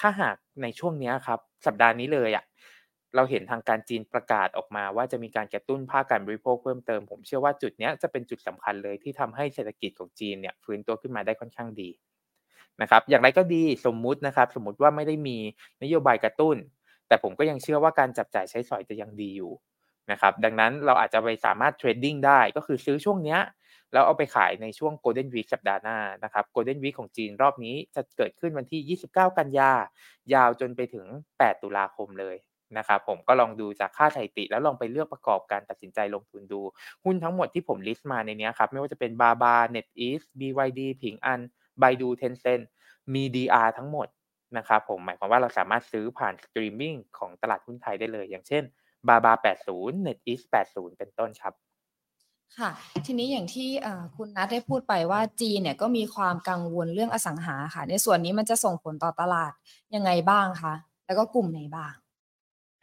ถ้าหากในช่วงนี้ครับ สัปดาห์นี้เลยอะ่ะเราเห็นทางการจีนประกาศออกมา ว่าจะมีการกระตุ้นภาคการบริโภคเพิ่มเติม ผมเชื่อว่าจุดนี้จะเป็นจุดสำคัญเลยที่ทำให้เศรษฐกิจของจีนเนี่ยฟื้นตัวขึ้นมาได้ค่อนข้างดีนะครับ อย่างไรก็ดีสมมุตินะครับ สมมุติว่าไม่ได้มีนโยบายกระตุ้น แต่ผมก็ยังเชื่อว่าการจับจ่ายใช้สอยจะยังดีอยู่นะครับ ดังนั้นเราอาจจะไปสามารถเทรดดิ้งได้ก็คือซื้อช่วงเนี้ย แล้วเอาไปขายในช่วง Golden Week สัปดาห์หน้านะครับ Golden Week ของจีนรอบนี้จะเกิดขึ้นวันที่ 29 กันยายาวจนไปถึง 8 ตุลาคมเลยนะครับผมก็ลองดูจากค่าสถิติ แล้วลองไปเลือกประกอบการตัดสินใจลงทุนดู หุ้นทั้งหมดที่ผมลิสต์มาในนี้ครับ ไม่ว่าจะเป็นบาบา NetEase BYD ผิงอัน Baidu Tencent มี DR ทั้งหมดนะครับผมหมายความว่าเราสามารถซื้อผ่านสตรีมมิ่งของตลาดหุ้นไทยได้เลย อย่างเช่น BABA80 NetEase 80 เป็นต้นครับ ค่ะ ทีนี้อย่างที่คุณนัทได้พูดไปว่าจีนเนี่ยก็มีความกังวลเรื่องอสังหาค่ะ ในส่วนนี้มันจะส่งผลต่อตลาดยังไงบ้างคะ แล้วก็กลุ่มไหนบ้าง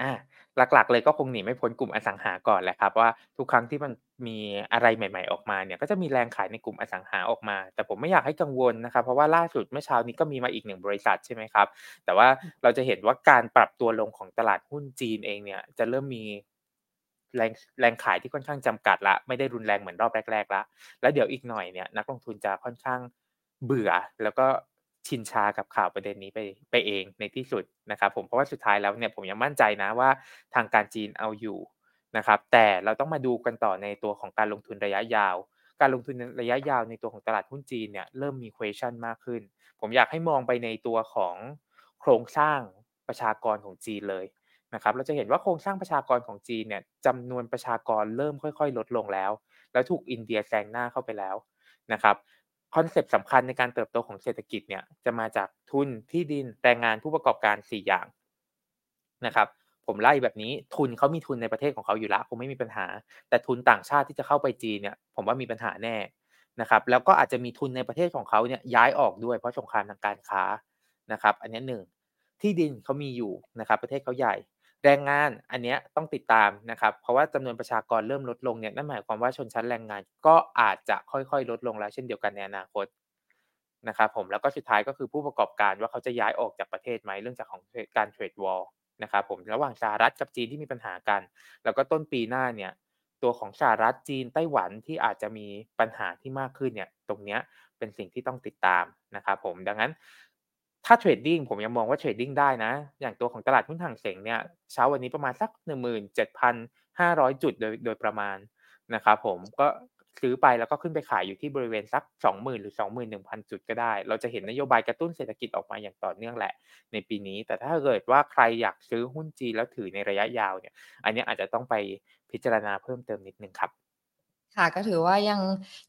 อ่าหลักๆ เลยก็คงหนีไม่พ้นกลุ่มอสังหาก่อนแหละครับว่าทุกครั้งที่มันมีอะไรใหม่ ๆออกมาเนี่ยก็จะมีแรงขายในกลุ่มอสังหาออกมา แต่ผมไม่อยากให้กังวลนะครับเพราะว่าล่าสุดเมื่อเช้านี้ก็มีมาอีกหนึ่งบริษัทใช่ไหมครับแต่ว่าเราจะเห็นว่าการปรับตัวลงของตลาดหุ้นจีนเองเนี่ยจะเริ่มมี แรงแรงขายที่ค่อนข้างจำกัดละไม่ได้รุนแรงเหมือนรอบแรกๆละแล้วเดี๋ยวอีกหน่อยเนี่ยนักลงทุนจะค่อนข้างเบื่อ แล้วก็ชินชากับข่าวประเด็นนี้ไปไปเองในที่สุดนะครับผมเพราะว่าสุดท้ายแล้วเนี่ยผมยังมั่นใจนะว่าทางการจีนเอาอยู่นะครับแต่เราต้องมาดูกันต่อในตัวของการลงทุนระยะยาว การลงทุนระยะยาวในตัวของตลาดหุ้นจีนเนี่ยเริ่มมี question มากขึ้น ผมอยากให้มองไปในตัวของโครงสร้างประชากรของจีนเลย นะครับเราจะเห็นว่าโครงสร้างประชากรของจีนเนี่ยจำนวนประชากรเริ่มค่อย ๆ ลดลงแล้ว แล้วถูกอินเดียแซงหน้าเข้าไปแล้วนะครับคอนเซปต์สำคัญในการเติบโตของเศรษฐกิจเนี่ยจะมาจากทุนที่ดินแรงงานผู้ประกอบการ 4 อย่างนะครับผมไล่แบบนี้ทุนเขามีทุนในประเทศของเขาอยู่ล้วคงไม่มีปัญหา แต่ทุนต่างชาติที่จะเข้าไปจีนเนี่ยผมว่ามีปัญหาแน่นะครับแล้วก็อาจจะมีทุนในประเทศของเขาเนี่ยย้ายออกด้วยเพราะสงครามทางการค้านะครับอันนี้หนึ่งที่ดินเขามีอยู่นะครับประเทศเขาใหญ่ แรงงานอันนี้ต้องติดตามนะครับเพราะว่าจำนวนประชากรเริ่มลดลงเนี่ยนั่นหมายความว่าชนชั้นแรงงานก็อาจจะค่อยๆ ลดลงแล้วเช่นเดียวกันในอนาคตนะครับผมแล้วก็สุดท้ายก็คือผู้ประกอบการว่าเขาจะย้ายออกจากประเทศไหมเรื่องจากของการเทรดวอลนะครับผมระหว่างสหรัฐกับจีนที่มีปัญหากัน แล้วก็ต้นปีหน้าเนี่ยตัวของสหรัฐจีนไต้หวันที่อาจจะมีปัญหาที่มากขึ้นเนี่ยตรงนี้เป็นสิ่งที่ต้องติดตามนะครับผมดังนั้น ถ้าเทรดดิ้งผมยังมองว่าเทรดดิ้งได้นะ อย่างตัวของตลาดหุ้นห่างเสงเนี่ยเช้าวันนี้ประมาณสัก 17,500 จุดโดยโดยประมาณนะครับผมก็ซื้อไปแล้วก็ขึ้นไปขายอยู่ที่บริเวณสัก 20,000 หรือ 21,000 จุดก็ได้ เราจะเห็นนโยบายกระตุ้นเศรษฐกิจออกมาอย่างต่อเนื่องแหละ ในปีนี้ แต่ถ้าเกิดว่าใครอยากซื้อหุ้นจีนแล้วถือในระยะยาวเนี่ย อันนี้อาจจะต้องไปพิจารณาเพิ่มเติมนิดนึงครับค่ะก็ถือว่ายัง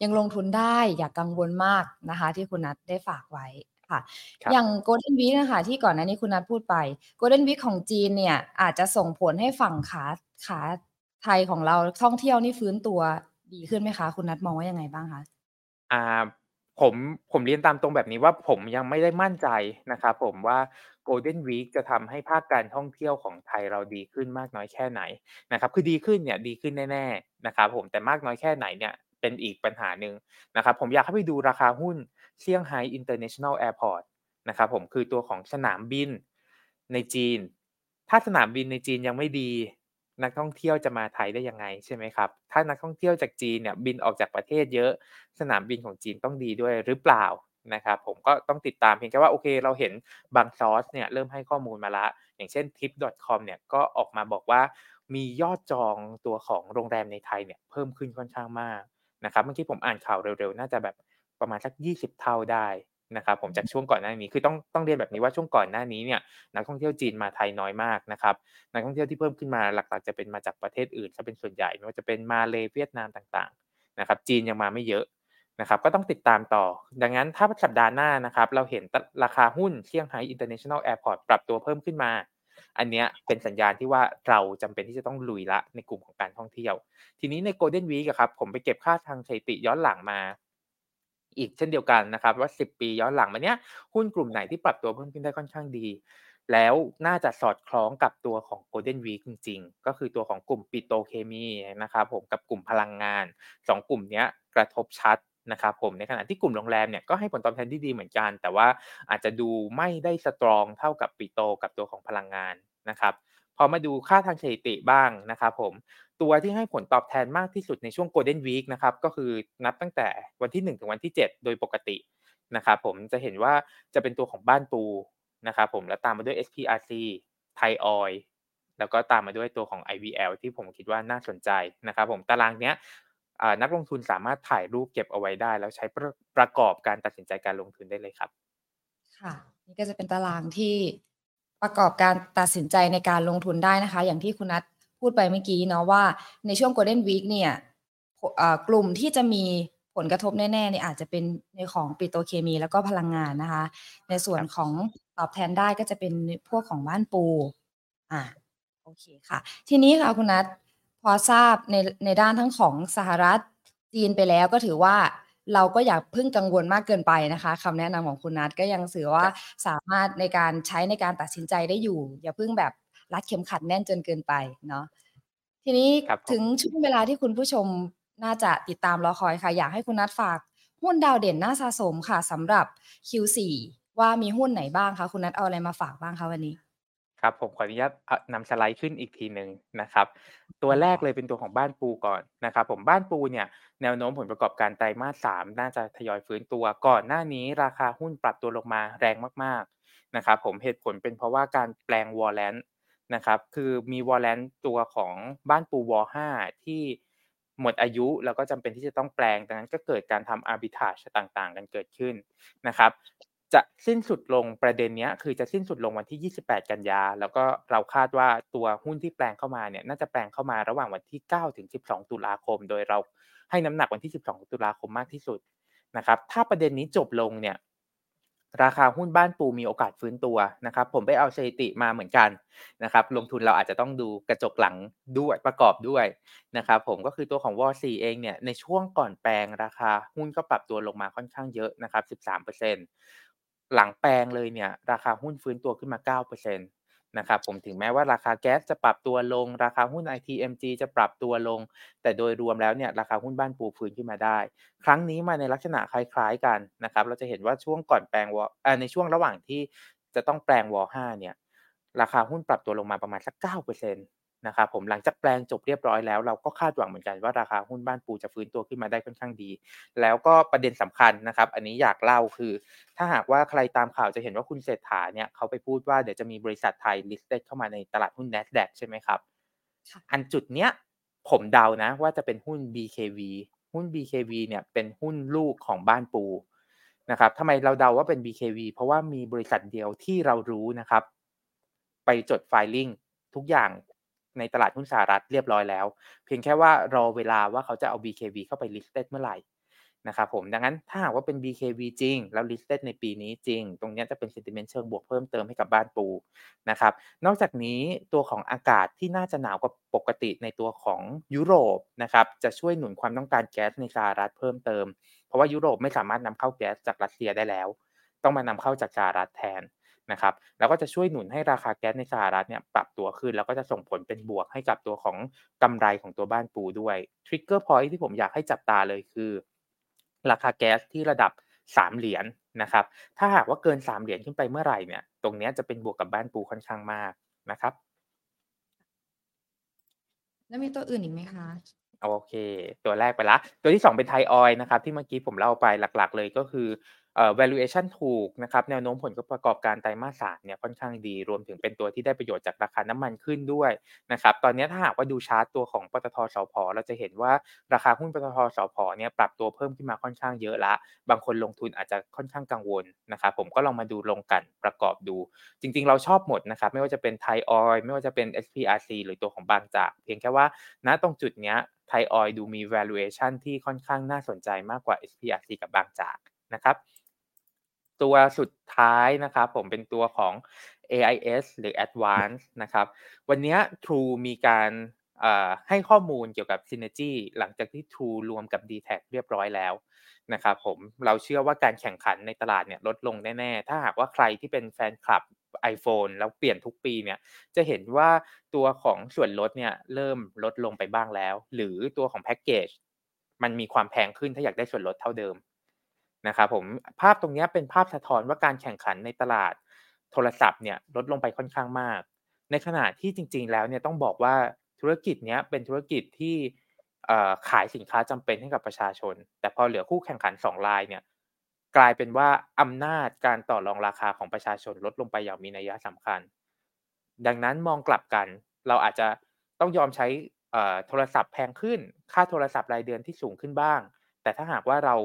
ยังลงทุนได้อย่ากกังวลมากนะคะ ที่คุณนัทได้ฝากไว้ ค่ะ อย่าง Golden Week นะคะที่ก่อนหน้านี้คุณนัทพูดไป Golden Week ของจีนเนี่ยอาจจะส่งผลให้ฝั่งขาขาไทยของเราท่องเที่ยวนี่ฟื้นตัวดีขึ้นไหมคะ คุณนัทมองว่ายังไงบ้างคะอ่าผมผมเรียนตามตรงแบบนี้ว่าผมยังไม่ได้มั่นใจนะครับผมว่า Golden Week จะทำให้ภาคการท่องเที่ยวของไทยเราดีขึ้นมากน้อยแค่ไหนนะครับคือดีขึ้นเนี่ยดีขึ้นแน่ๆนะครับผมแต่มากน้อยแค่ไหนเนี่ยเป็นอีกปัญหาหนึ่งนะครับผมอยากให้ไปดูราคาหุ้น เซี่ยงไฮ้ International Airport นะครับผมคือตัวของสนามบินในจีน ถ้าสนามบินในจีนยังไม่ดี นักท่องเที่ยวจะมาไทยได้ยังไงใช่ไหมครับ ถ้านักท่องเที่ยวจากจีนเนี่ยบินออกจากประเทศเยอะ สนามบินของจีนต้องดีด้วยหรือเปล่านะครับผมก็ต้องติดตามเพียงแค่ว่าโอเคเราเห็นบางซอสเนี่ยเริ่มให้ข้อมูลมาละ อย่างเช่น tip.com เนี่ยก็ออกมาบอกว่ามียอดจองตัวของโรงแรมในไทยเนี่ยเพิ่มขึ้นค่อนข้างมากนะครับเมื่อกี้ผมอ่านข่าวเร็วๆ น่าจะแบบ ประมาณสัก 20 เท่าได้นะครับผมจากช่วงก่อนหน้านี้คือต้องต้องเรียนแบบนี้ว่าช่วงก่อนหน้านี้เนี่ยนักท่องเที่ยวจีนมาไทยน้อยมากนะครับนักท่องเที่ยวที่เพิ่มขึ้นมาหลักๆ จะเป็นมาจากประเทศอื่นซะเป็นส่วนใหญ่ไม่ว่าจะเป็นมาเลเวียดนามต่างๆนะครับจีนยังมาไม่เยอะนะครับก็ต้องติดตามต่อ ดังนั้นถ้าสัปดาห์หน้านะครับเราเห็นราคาหุ้นเซี่ยงไฮ้ International Airport ปรับตัวเพิ่มขึ้นมา อันนี้เป็นสัญญาณที่ว่าเราจำเป็นที่จะต้องลุยละในกลุ่มของการท่องเที่ยว ทีนี้ใน Golden Week ครับผมไปเก็บค่าทางสถิติย้อนหลังมา อีกเช่นเดียวกันนะครับว่า 10 ปีย้อนหลังมาเนี้ยหุ้นกลุ่มไหนที่ปรับตัวเพิ่มขึ้นได้ค่อนข้างดี แล้วน่าจะสอดคล้องกับตัวของ Golden Week จริง ๆ ก็คือตัวของกลุ่มปิโตเคมีนะครับผมกับกลุ่มพลังงาน 2 กลุ่มนี้กระทบชัดนะครับผมในขณะที่กลุ่มโรงแรมเนี่ยก็ให้ผลตอบแทนที่ดีเหมือนกัน แต่ว่าอาจจะดูไม่ได้สตรองเท่ากับปิโตกับตัวของพลังงานนะครับพอมาดูค่าทางสถิติบ้างนะครับผม ตัวที่ให้ผลตอบแทนมากที่สุดในช่วง Golden Week นะครับก็คือนับตั้งแต่วันที่ 1 ถึงวันที่ 7 โดยปกตินะครับผมจะเห็นว่าจะเป็นตัวของบ้านปูนะครับผมแล้วตามมาด้วย SPRC ไทยออยแล้วก็ตามมาด้วยตัวของ IVL ที่ผมคิดว่าน่าสนใจนะครับผมตารางเนี้ยนักลงทุนสามารถถ่ายรูปเก็บเอาไว้ได้ แล้วใช้ประประกอบการตัดสินใจการลงทุนได้เลยครับ ค่ะนี่ก็จะเป็นตารางที่ประกอบการตัดสินใจในการลงทุนได้นะคะ อย่างที่คุณนัท พูดไปเมื่อกี้เนาะว่าในช่วง Golden Week เนี่ยกลุ่มที่จะมีผลกระทบแน่ๆเนี่ยอาจจะเป็นในของปิโตเคมีแล้วก็พลังงานนะคะ ในส่วนของตอบแทนได้ก็จะเป็นพวกของบ้านปู อ่าโอเคค่ะ ทีนี้ค่ะคุณนัทพอทราบในในด้านทั้งของสหรัฐจีนไปแล้วก็ถือว่าเราก็อย่าเพิ่งกังวลมากเกินไปนะคะคำแนะนำของคุณนัทก็ยังถือว่าสามารถในการใช้ในการตัดสินใจได้อยู่ อย่าเพิ่งแบบ รัดเข็มขัดแน่นจนเกินไปเนาะทีนี้ถึงช่วงเวลาที่คุณผู้ชมน่าจะติดตามรอคอยค่ะ อยากให้คุณนัทฝากหุ้นดาวเด่นน่าสะสมค่ะสำหรับ Q4 ว่ามีหุ้นไหนบ้างคะคุณนัทเอาอะไรมาฝากบ้างคะวันนี้ ครับผมขออนุญาตนำสไลด์ขึ้นอีกทีหนึ่งนะครับ ตัวแรกเลยเป็นตัวของบ้านปูก่อนนะครับ ผมบ้านปูเนี่ยแนวโน้มผลประกอบการไตรมาสสามน่าจะทยอยฟื้นตัว ก่อนหน้านี้ราคาหุ้นปรับตัวลงมาแรงมากๆนะครับผมเหตุผลเป็นเพราะว่าการแปลงวอลเลน นะครับ คือมีวอลเลนตัวของบ้านปูวอลห้าที่หมดอายุแล้วก็จำเป็นที่จะต้องแปลงดังนั้นก็เกิดการทำอาร์บิทาชต่างๆ กันเกิดขึ้นนะครับ จะสิ้นสุดลงประเด็นนี้คือจะสิ้นสุดลงวันที่ 28 กันยา แล้วก็เราคาดว่าตัวหุ้นที่แปลงเข้ามาเนี่ยน่าจะแปลงเข้ามาระหว่างวันที่ 9 ถึง 12 ตุลาคม โดยเราให้น้ำหนักวันที่ 12 ตุลาคมมากที่สุดนะครับ ถ้าประเด็นนี้จบลงเนี่ย ราคาหุ้นบ้านปูมีโอกาสฟื้นตัวนะครับ ผมไปเอาสถิติมาเหมือนกันนะครับ ลงทุนเราอาจจะต้องดูกระจกหลังด้วยประกอบด้วยนะครับ ผมก็คือตัวของวอซีเองเนี่ยในช่วงก่อนแปลงราคาหุ้นก็ปรับตัวลงมาค่อนข้างเยอะนะครับ 13%หลังแปลงเลยเนี่ยราคาหุ้นฟื้นตัวขึ้นมา 9%น นะครับผมถึงแม้ว่าราคาแก๊สจะปรับตัวลง ราคาหุ้น ITMG จะปรับตัวลง แต่โดยรวมแล้วเนี่ยราคาหุ้นบ้านปูพื้นขึ้นมาได้ ครั้งนี้มาในลักษณะคล้ายๆกันนะครับเราจะเห็นว่าช่วงก่อนแปลงวอในช่วงระหว่างที่จะต้องแปลงวอ5เนี่ยราคาหุ้นปรับตัวลงมาประมาณสัก9%น นะครับผมหลังจากแปลงจบเรียบร้อยแล้วเราก็คาดหวังเหมือนกันว่าราคาหุ้นบ้านปูจะฟื้นตัวขึ้นมาได้ค่อนข้างดี แล้วก็ประเด็นสำคัญนะครับ อันนี้อยากเล่าคือ ถ้าหากว่าใครตามข่าวจะเห็นว่าคุณเศรษฐาเนี่ยเขาไปพูดว่าเดี๋ยวจะมีบริษัทไทย listed เข้ามาในตลาดหุ้น NASDAQ ใช่ไหมครับ อันจุดเนี้ยผมเดานะว่าจะเป็นหุ้น BKV หุ้น BKV เนี่ยเป็นหุ้นลูกของบ้านปูนะครับทำไมเราเดาว่าเป็น BKV เพราะว่ามีบริษัทเดียวที่เรารู้นะครับ ไปจดไฟลิ่งทุกอย่าง ในตลาดหุ้นสหรัฐเรียบร้อยแล้ว เพียงแค่ว่ารอเวลาว่าเขาจะเอา BKV เข้าไป listed เมื่อไหร่นะครับผมดังนั้นถ้าหากว่าเป็น BKV จริง แล้ว listed ในปีนี้จริง ตรงนี้จะเป็น sentiment เชิงบวกเพิ่มเติมให้กับบ้านปูนะครับนอกจากนี้ตัวของอากาศที่น่าจะหนาวกว่าปกติในตัวของยุโรปนะครับจะช่วยหนุนความต้องการแก๊สในสหรัฐเพิ่มเติม เพราะว่ายุโรปไม่สามารถนำเข้าแก๊สจากรัสเซียได้แล้ว ต้องมานำเข้าจากสหรัฐแทน นะครับแล้วก็จะช่วยหนุนให้ราคาแก๊สในสหรัฐเนี่ยปรับตัวขึ้น แล้วก็จะส่งผลเป็นบวกให้กับตัวของกำไรของตัวบ้านปูด้วยทริกเกอร์พอยที่ผมอยากให้จับตาเลยคือ ราคาแก๊สที่ระดับ 3 เหรียญนะครับถ้าหากว่าเกิน 3 เหรียญขึ้นไปเมื่อไหร่เนี่ยตรงนี้จะเป็นบวกกับบ้านปูค่อนข้างมากนะครับแล้วมีตัวอื่นอีกไหมคะโอเค ตัวแรกไปละ ตัวที่ 2 เป็นไทยออยนะครับที่เมื่อกี้ผมเล่าไปหลัก ๆ เลยก็คือเอ่อ valuation ถูกนะครับแนวโน้มผลประกอบการไตรมาสสามเนี่ยค่อนข้างดีรวมถึงเป็นตัวที่ได้ประโยชน์จากราคาน้ำมันขึ้นด้วยนะครับตอนนี้ถ้าหากว่าดูชาร์ตตัวของปตทสพเราจะเห็นว่าราคาหุ้นปตทสพเนี่ยปรับตัวเพิ่มขึ้นมาค่อนข้างเยอะละ บางคนลงทุนอาจจะค่อนข้างกังวลนะครับผมก็ลองมาดูลงกันประกอบดู จริง ๆ เราชอบหมดนะครับไม่ว่าจะเป็นไทยออยไม่ว่าจะเป็น SPRC หรือตัวของบางจาก เพียงแค่ว่าณตรงจุดเนี้ยไทยออยดูมี valuation ที่ค่อนข้างน่าสนใจมากกว่า SPRC กับบางจากนะครับ ตัวสุดท้ายนะครับ ผมเป็นตัวของ AIS หรือ Advance นะครับ วันนี้ True มีการให้ข้อมูลเกี่ยวกับ Synergy หลังจากที่ True รวมกับ d t แทเรียบร้อยแล้วนะครับผมเราเชื่อว่าการแข่งขันในตลาดเนี่ยลดลงแน่ๆ ถ้าหากว่าใครที่เป็นแฟนคลับ iPhone แล้วเปลี่ยนทุกปีเนี่ยจะเห็นว่าตัวของส่วนลดเนี่ยเริ่มลดลงไปบ้างแล้ว หรือตัวของแพ็กเกจมันมีความแพงขึ้นถ้าอยากได้ส่วนลดเท่าเดิม นะครับผมภาพตรงนี้เป็นภาพสะท้อนว่าการแข่งขันในตลาดโทรศัพท์เนี่ยลดลงไปค่อนข้างมาก ในขณะที่จริง ๆ แล้วเนี่ยต้องบอกว่าธุรกิจนี้เป็นธุรกิจที่ขายสินค้าจำเป็นให้กับประชาชน แต่พอเหลือคู่แข่งขัน2รายเนี่ยกลายเป็นว่าอำนาจการต่อรองราคาของประชาชนลดลงไปอย่างมีนัยสำคัญ ดังนั้นมองกลับกัน เราอาจจะต้องยอมใช้โทรศัพท์แพงขึ้น ค่าโทรศัพท์รายเดือนที่สูงขึ้นบ้าง แต่ถ้าหากว่าเรา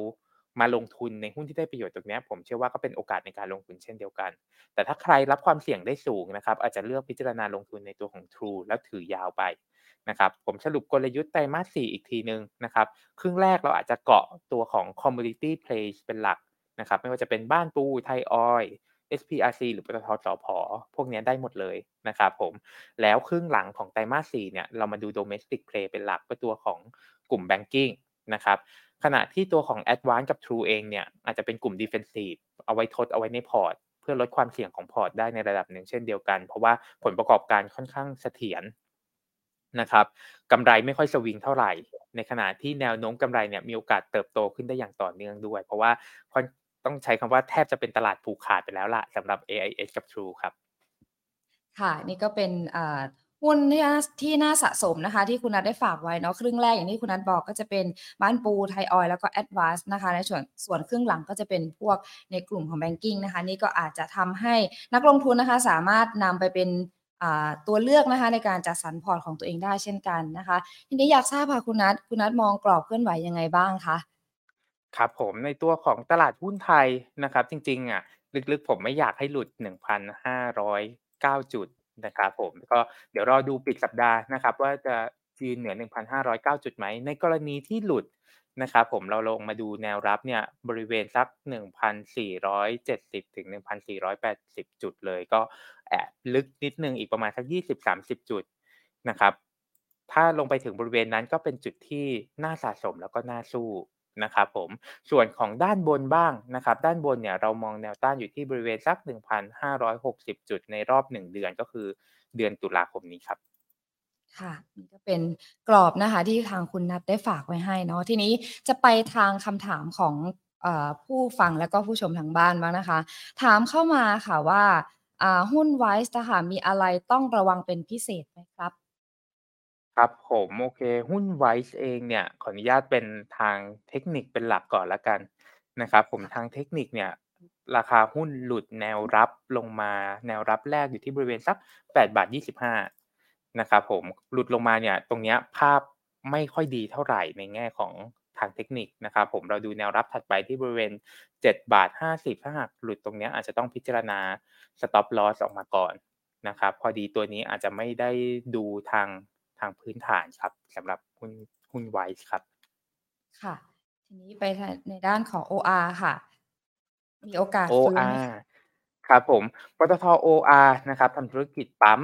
มาลงทุนในหุ้นที่ได้ประโยชน์ตรงนี้ผมเชื่อว่าก็เป็นโอกาสในการลงทุนเช่นเดียวกัน แต่ถ้าใครรับความเสี่ยงได้สูงนะครับ อาจจะเลือกพิจารณาลงทุนในตัวของ True แล้วถือยาวไปนะครับผมสรุปกลยุทธ์ไตรมาส4อีกทีนึงนะครับครึ่งแรกเราอาจจะเกาะตัวของ commodity play เป็นหลักนะครับไม่ว่าจะเป็นบ้านปูไทยออย SPRC หรือปตทสพพวกนี้ได้หมดเลยนะครับผมแล้วครึ่งหลังของไตรมาส4เนี่ยเรามาดู domestic play เป็นหลักก็ตัวของกลุ่ม banking นะครับ ขณะที่ตัวของ Advance กับ True เองเนี่ยอาจจะเป็นกลุ่ม Defensive เอาไว้ทดเอาไว้ในพอร์ต เพื่อลดความเสี่ยงของพอร์ตได้ในระดับหนึ่งเช่นเดียวกัน เพราะว่าผลประกอบการค่อนข้างเสถียรนะครับกำไรไม่ค่อยสวิงเท่าไหร่ ในขณะที่แนวโน้มกำไรเนี่ยมีโอกาสเติบโตขึ้นได้อย่างต่อเนื่องด้วย เพราะว่าต้องใช้คำว่าแทบจะเป็นตลาดผูกขาดไปแล้วล่ะสำหรับ AIS กับ True ครับค่ะนี่ก็เป็น หุ้นที่ที่น่าสะสมนะคะ ที่คุณนัทได้ฝากไว้เนาะครึ่งแรกอย่างที่คุณนัทบอกก็จะเป็นบ้านปูไทยออยแล้วก็แอดวานซ์นะคะ ในส่วนส่วนครึ่งหลังก็จะเป็นพวกในกลุ่มของ banking นะคะ นี่ก็อาจจะทำให้นักลงทุนนะคะ สามารถนำไปเป็นตัวเลือกนะคะในการจัดสรรพอร์ตของตัวเองได้เช่นกันนะคะ ทีนี้อยากทราบค่ะคุณนัทคุณนัทมองกรอบเคลื่อนไหวยังไงบ้างคะครับผมในตัวของตลาดหุ้นไทยนะครับ จริงๆอะลึกๆ ผมไม่อยากให้หลุด 1,509 จุด นะครับผมก็เดี๋ยวรอดูปิดสัปดาห์นะครับ ว่าจะยืนเหนือ 1,509 จุดไหม ในกรณีที่หลุดนะครับผมเราลงมาดูแนวรับเนี่ยบริเวณสัก 1,470 ถึง 1,480 จุดเลย ก็แอบลึกนิดนึงอีกประมาณสัก 20-30 จุดนะครับ ถ้าลงไปถึงบริเวณนั้นก็เป็นจุดที่น่าสะสมแล้วก็น่าสู้ นะครับผมส่วนของด้านบนบ้างนะครับด้านบนเนี่ยเรามองแนวต้านอยู่ที่บริเวณสัก 1,560 จุดในรอบ 1 เดือนก็คือเดือนตุลาคมนี้ครับค่ะนี่ก็เป็นกรอบนะคะที่ทางคุณนัทได้ฝากไว้ให้เนาะทีนี้จะไปทางคำถามของผู้ฟังและก็ผู้ชมทางบ้านบ้างนะคะ ถามเข้ามาค่ะว่าหุ้นไวส์นะคะมีอะไรต้องระวังเป็นพิเศษไหมครับ ครับผม โอเค หุ้น WISE เองเนี่ย ขออนุญาตเป็นทางเทคนิคเป็นหลักก่อนแล้วกันนะครับ ผมทางเทคนิคเนี่ย ราคาหุ้นหลุดแนวรับลงมาแนวรับแรกอยู่ที่บริเวณสัก8บาท25นะครับผมหลุดลงมาเนี่ย ตรงเนี้ยภาพไม่ค่อยดีเท่าไหร่ในแง่ของทางเทคนิคนะครับผมเราดูแนวรับถัดไปที่บริเวณ7บาท50ถ้าหากหลุดตรงเนี้ยอาจจะต้องพิจารณา stop loss ออกมาก่อนนะครับ พอดีตัวนี้อาจจะไม่ได้ดูทาง ทางพื้นฐานครับสำหรับหุ้นหุ้นไวส์ครับ ค่ะ ทีนี้ไปในด้านของ OR ค่ะ มีโอกาสฟื้น OR ครับผมปตท OR นะครับทำธุรกิจปั๊ม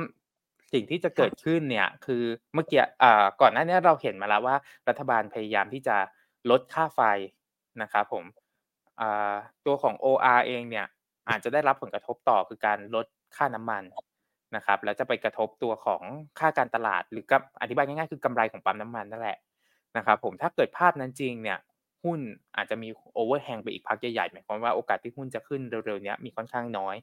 สิ่งที่จะเกิดขึ้นเนี่ยคือเมื่อกี้อ่าก่อนหน้านี้เราเห็นมาแล้วว่า รัฐบาลพยายามที่จะลดค่าไฟนะครับผมอ่าตัวของ OR เองเนี่ยอาจจะได้รับผลกระทบต่อคือการลดค่าน้ำมัน นะครับแล้วจะไปกระทบตัวของค่าการตลาดหรือกับอธิบายง่ายๆ คือกำไรของปั๊มน้ำมันนั่นแหละนะครับผมถ้าเกิดภาพนั้นจริงเนี่ยหุ้นอาจจะมีโอเวอร์แฮงไปอีกพักใหญ่ๆหมายความว่าโอกาสที่หุ้นจะขึ้นเร็วๆนี้มีค่อนข้างน้อย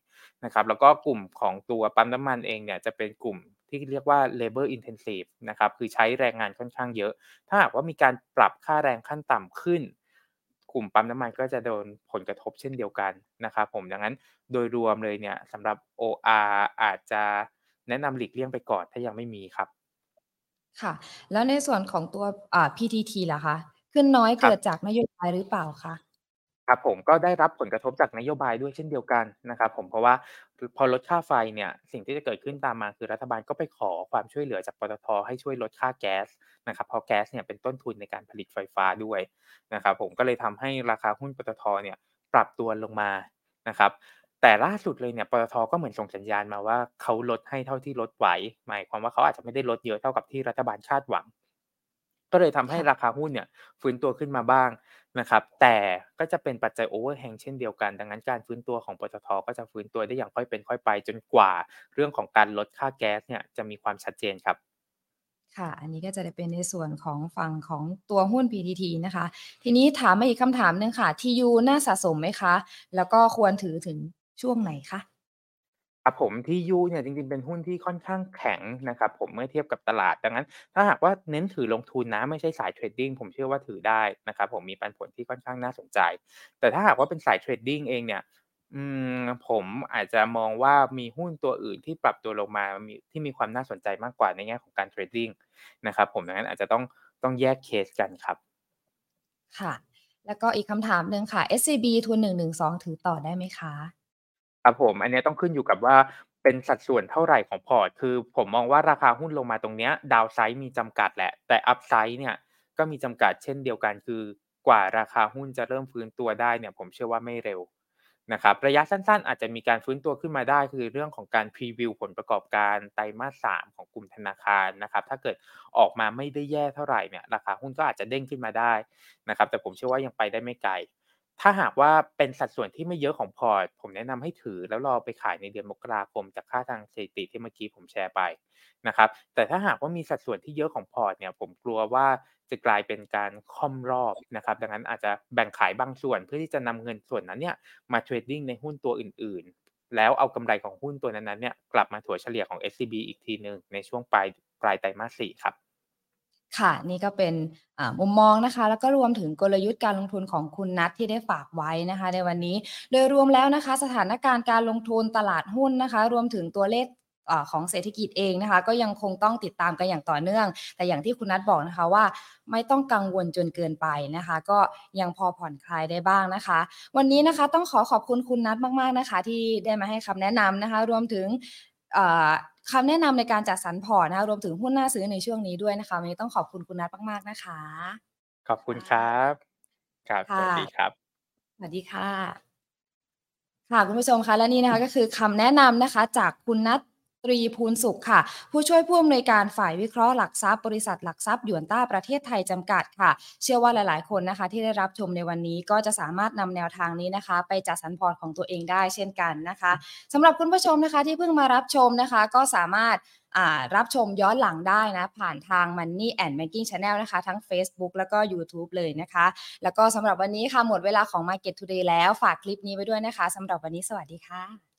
นะครับแล้วก็กลุ่มของตัวปั๊มน้ำมันเองเนี่ยจะเป็นกลุ่มที่เรียกว่า labor intensive นะครับคือใช้แรงงานค่อนข้างเยอะ ถ้าหากว่ามีการปรับค่าแรงขั้นต่ำขึ้น กลุ่มปั๊มน้ำมันก็จะโดนผลกระทบเช่นเดียวกันนะครับผมดังนั้นโดยรวมเลยเนี่ยสำหรับ OR อาจจะแนะนำหลีกเลี่ยงไปก่อนถ้ายังไม่มีครับ ค่ะ แล้วในส่วนของตัวอ่า PTT ล่ะคะ ขึ้นน้อยเกิดจากนโยบายหรือเปล่าคะครับผมก็ได้รับผลกระทบจากนโยบายด้วยเช่นเดียวกันนะครับผมเพราะว่า พอลดค่าไฟเนี่ยสิ่งที่จะเกิดขึ้นตามมาคือรัฐบาลก็ไปขอความช่วยเหลือจากปตทให้ช่วยลดค่าแก๊สนะครับเพราะแก๊สเนี่ยเป็นต้นทุนในการผลิตไฟฟ้าด้วยนะครับผมก็เลยทำให้ราคาหุ้นปตทเนี่ยปรับตัวลงมานะครับแต่ล่าสุดเลยเนี่ยปตทก็เหมือนส่งสัญญาณมาว่าเขาลดให้เท่าที่ลดไหว หมายความว่าเขาอาจจะไม่ได้ลดเยอะเท่ากับที่รัฐบาลคาดหวัง ก็เลยทำให้ราคาหุ้นเนี่ยฟื้นตัวขึ้นมาบ้างนะครับแต่ก็จะเป็นปัจจัยโอเวอร์แฮงเช่นเดียวกัน ดังนั้นการฟื้นตัวของปตทก็จะฟื้นตัวได้อย่างค่อยเป็นค่อยไป จนกว่าเรื่องของการลดค่าแก๊สเนี่ยจะมีความชัดเจนครับค่ะ อันนี้ก็จะได้เป็นในส่วนของฝั่งของตัวหุ้น PTT นะคะ ทีนี้ถามมาอีกคำถามหนึ่งค่ะ TU น่าสะสมไหมคะ แล้วก็ควรถือถึงช่วงไหนคะ ครับผมที่ยูเนี่ยจริง ๆ เป็นหุ้นที่ค่อนข้างแข็งนะครับผมเมื่อเทียบกับตลาด ดังนั้น ถ้าหากว่าเน้นถือลงทุนนะไม่ใช่สายเทรดดิ้งผมเชื่อว่าถือได้นะครับผมมีปันผลที่ค่อนข้างน่าสนใจ แต่ถ้าหากว่าเป็นสายเทรดดิ้งเองเนี่ยอืมผมอาจจะมองว่ามีหุ้นตัวอื่นที่ปรับตัวลงมามีที่มีความน่าสนใจมากกว่าในแง่ของการ trading นะครับผมดังนั้นอาจจะต้องต้องแยกเคสกันครับ ค่ะ แล้วก็อีกคำถามหนึ่งค่ะ SCB ทุน112 ถือต่อได้ไหมคะ ครับผม อันนี้ต้องขึ้นอยู่กับว่าเป็นสัดส่วนเท่าไรของพอร์ต คือผมมองว่าราคาหุ้นลงมาตรงเนี้ย downside มีจำกัดแหละ แต่ upside เนี่ยก็มีจำกัดเช่นเดียวกัน คือกว่าราคาหุ้นจะเริ่มฟื้นตัวได้เนี่ยผมเชื่อว่าไม่เร็วนะครับระยะสั้นๆ อาจจะมีการฟื้นตัวขึ้นมาได้ คือเรื่องของการพรีวิวผลประกอบการไตรมาส3ของกลุ่มธนาคารนะครับถ้าเกิดออกมาไม่ได้แย่เท่าไหร่เนี่ยราคาหุ้นก็อาจจะเด้งขึ้นมาได้นะครับแต่ผมเชื่อว่ายังไปได้ไม่ไกล ถ้าหากว่าเป็นสัดส่วนที่ไม่เยอะของพอร์ต ผมแนะนำให้ถือแล้วรอไปขายในเดือนมกราคมจากค่าทางสถิติที่เมื่อกี้ผมแชร์ไปนะครับ แต่ถ้าหากว่ามีสัดส่วนที่เยอะของพอร์ตเนี่ยผมกลัวว่าจะกลายเป็นการค่อมรอบนะครับ ดังนั้นอาจจะแบ่งขายบางส่วนเพื่อที่จะนำเงินส่วนนั้นเนี่ยมาเทรดดิ้งในหุ้นตัวอื่น ๆ แล้วเอากำไรของหุ้นตัวนั้นๆเนี่ยกลับมาถัวเฉลี่ยของ SCB อีกทีหนึ่งในช่วงปลายปลายไตรมาส4ครับ ค่ะ นี่ก็เป็นมุมมองนะคะ แล้วก็รวมถึงกลยุทธ์การลงทุนของคุณนัทที่ได้ฝากไว้นะคะ ในวันนี้ โดยรวมแล้วนะคะ สถานการณ์การลงทุนตลาดหุ้นนะคะ รวมถึงตัวเลขของเศรษฐกิจเองนะคะ ก็ยังคงต้องติดตามกันอย่างต่อเนื่อง แต่อย่างที่คุณนัทบอกนะคะว่าไม่ต้องกังวลจนเกินไปนะคะ ก็ยังพอผ่อนคลายได้บ้างนะคะ วันนี้นะคะต้องขอขอบคุณคุณนัทมาก ๆนะคะ ที่ได้มาให้คำแนะนำนะคะ รวมถึง คำแนะนำในการจัดสรรพอร์ตนะคะรวมถึงหุ้นน่าซื้อในช่วงนี้ด้วยนะคะวันนี้ต้องขอบคุณคุณนัทมากๆนะคะ ขอบคุณครับ ครับสวัสดีครับสวัสดีค่ะค่ะคุณผู้ชมคะและนี่นะคะก็คือคำแนะนำนะคะ จากคุณนัท ตรีภูลสุขค่ะ ผู้ช่วยผู้อำนวยการฝ่ายวิเคราะห์หลักทรัพย์บริษัทหลักทรัพย์ยวนต้าประเทศไทยจำกัดค่ะ เชื่อว่าหลาย ๆ คนนะคะ ที่ได้รับชมในวันนี้ก็จะสามารถนำแนวทางนี้นะคะ ไปจัดสรรพอร์ตของตัวเองได้เช่นกันนะคะสำหรับคุณผู้ชมนะคะที่เพิ่งมารับชมนะคะ ก็สามารถรับชมย้อนหลังได้นะ ผ่านทาง Money and Banking Channel นะคะ ทั้ง Facebook แล้วก็ YouTube เลยนะคะ แล้วก็สำหรับวันนี้ค่ะหมดเวลาของ Market Today แล้วฝากคลิปนี้ไว้ด้วยนะคะสำหรับวันนี้สวัสดีค่ะ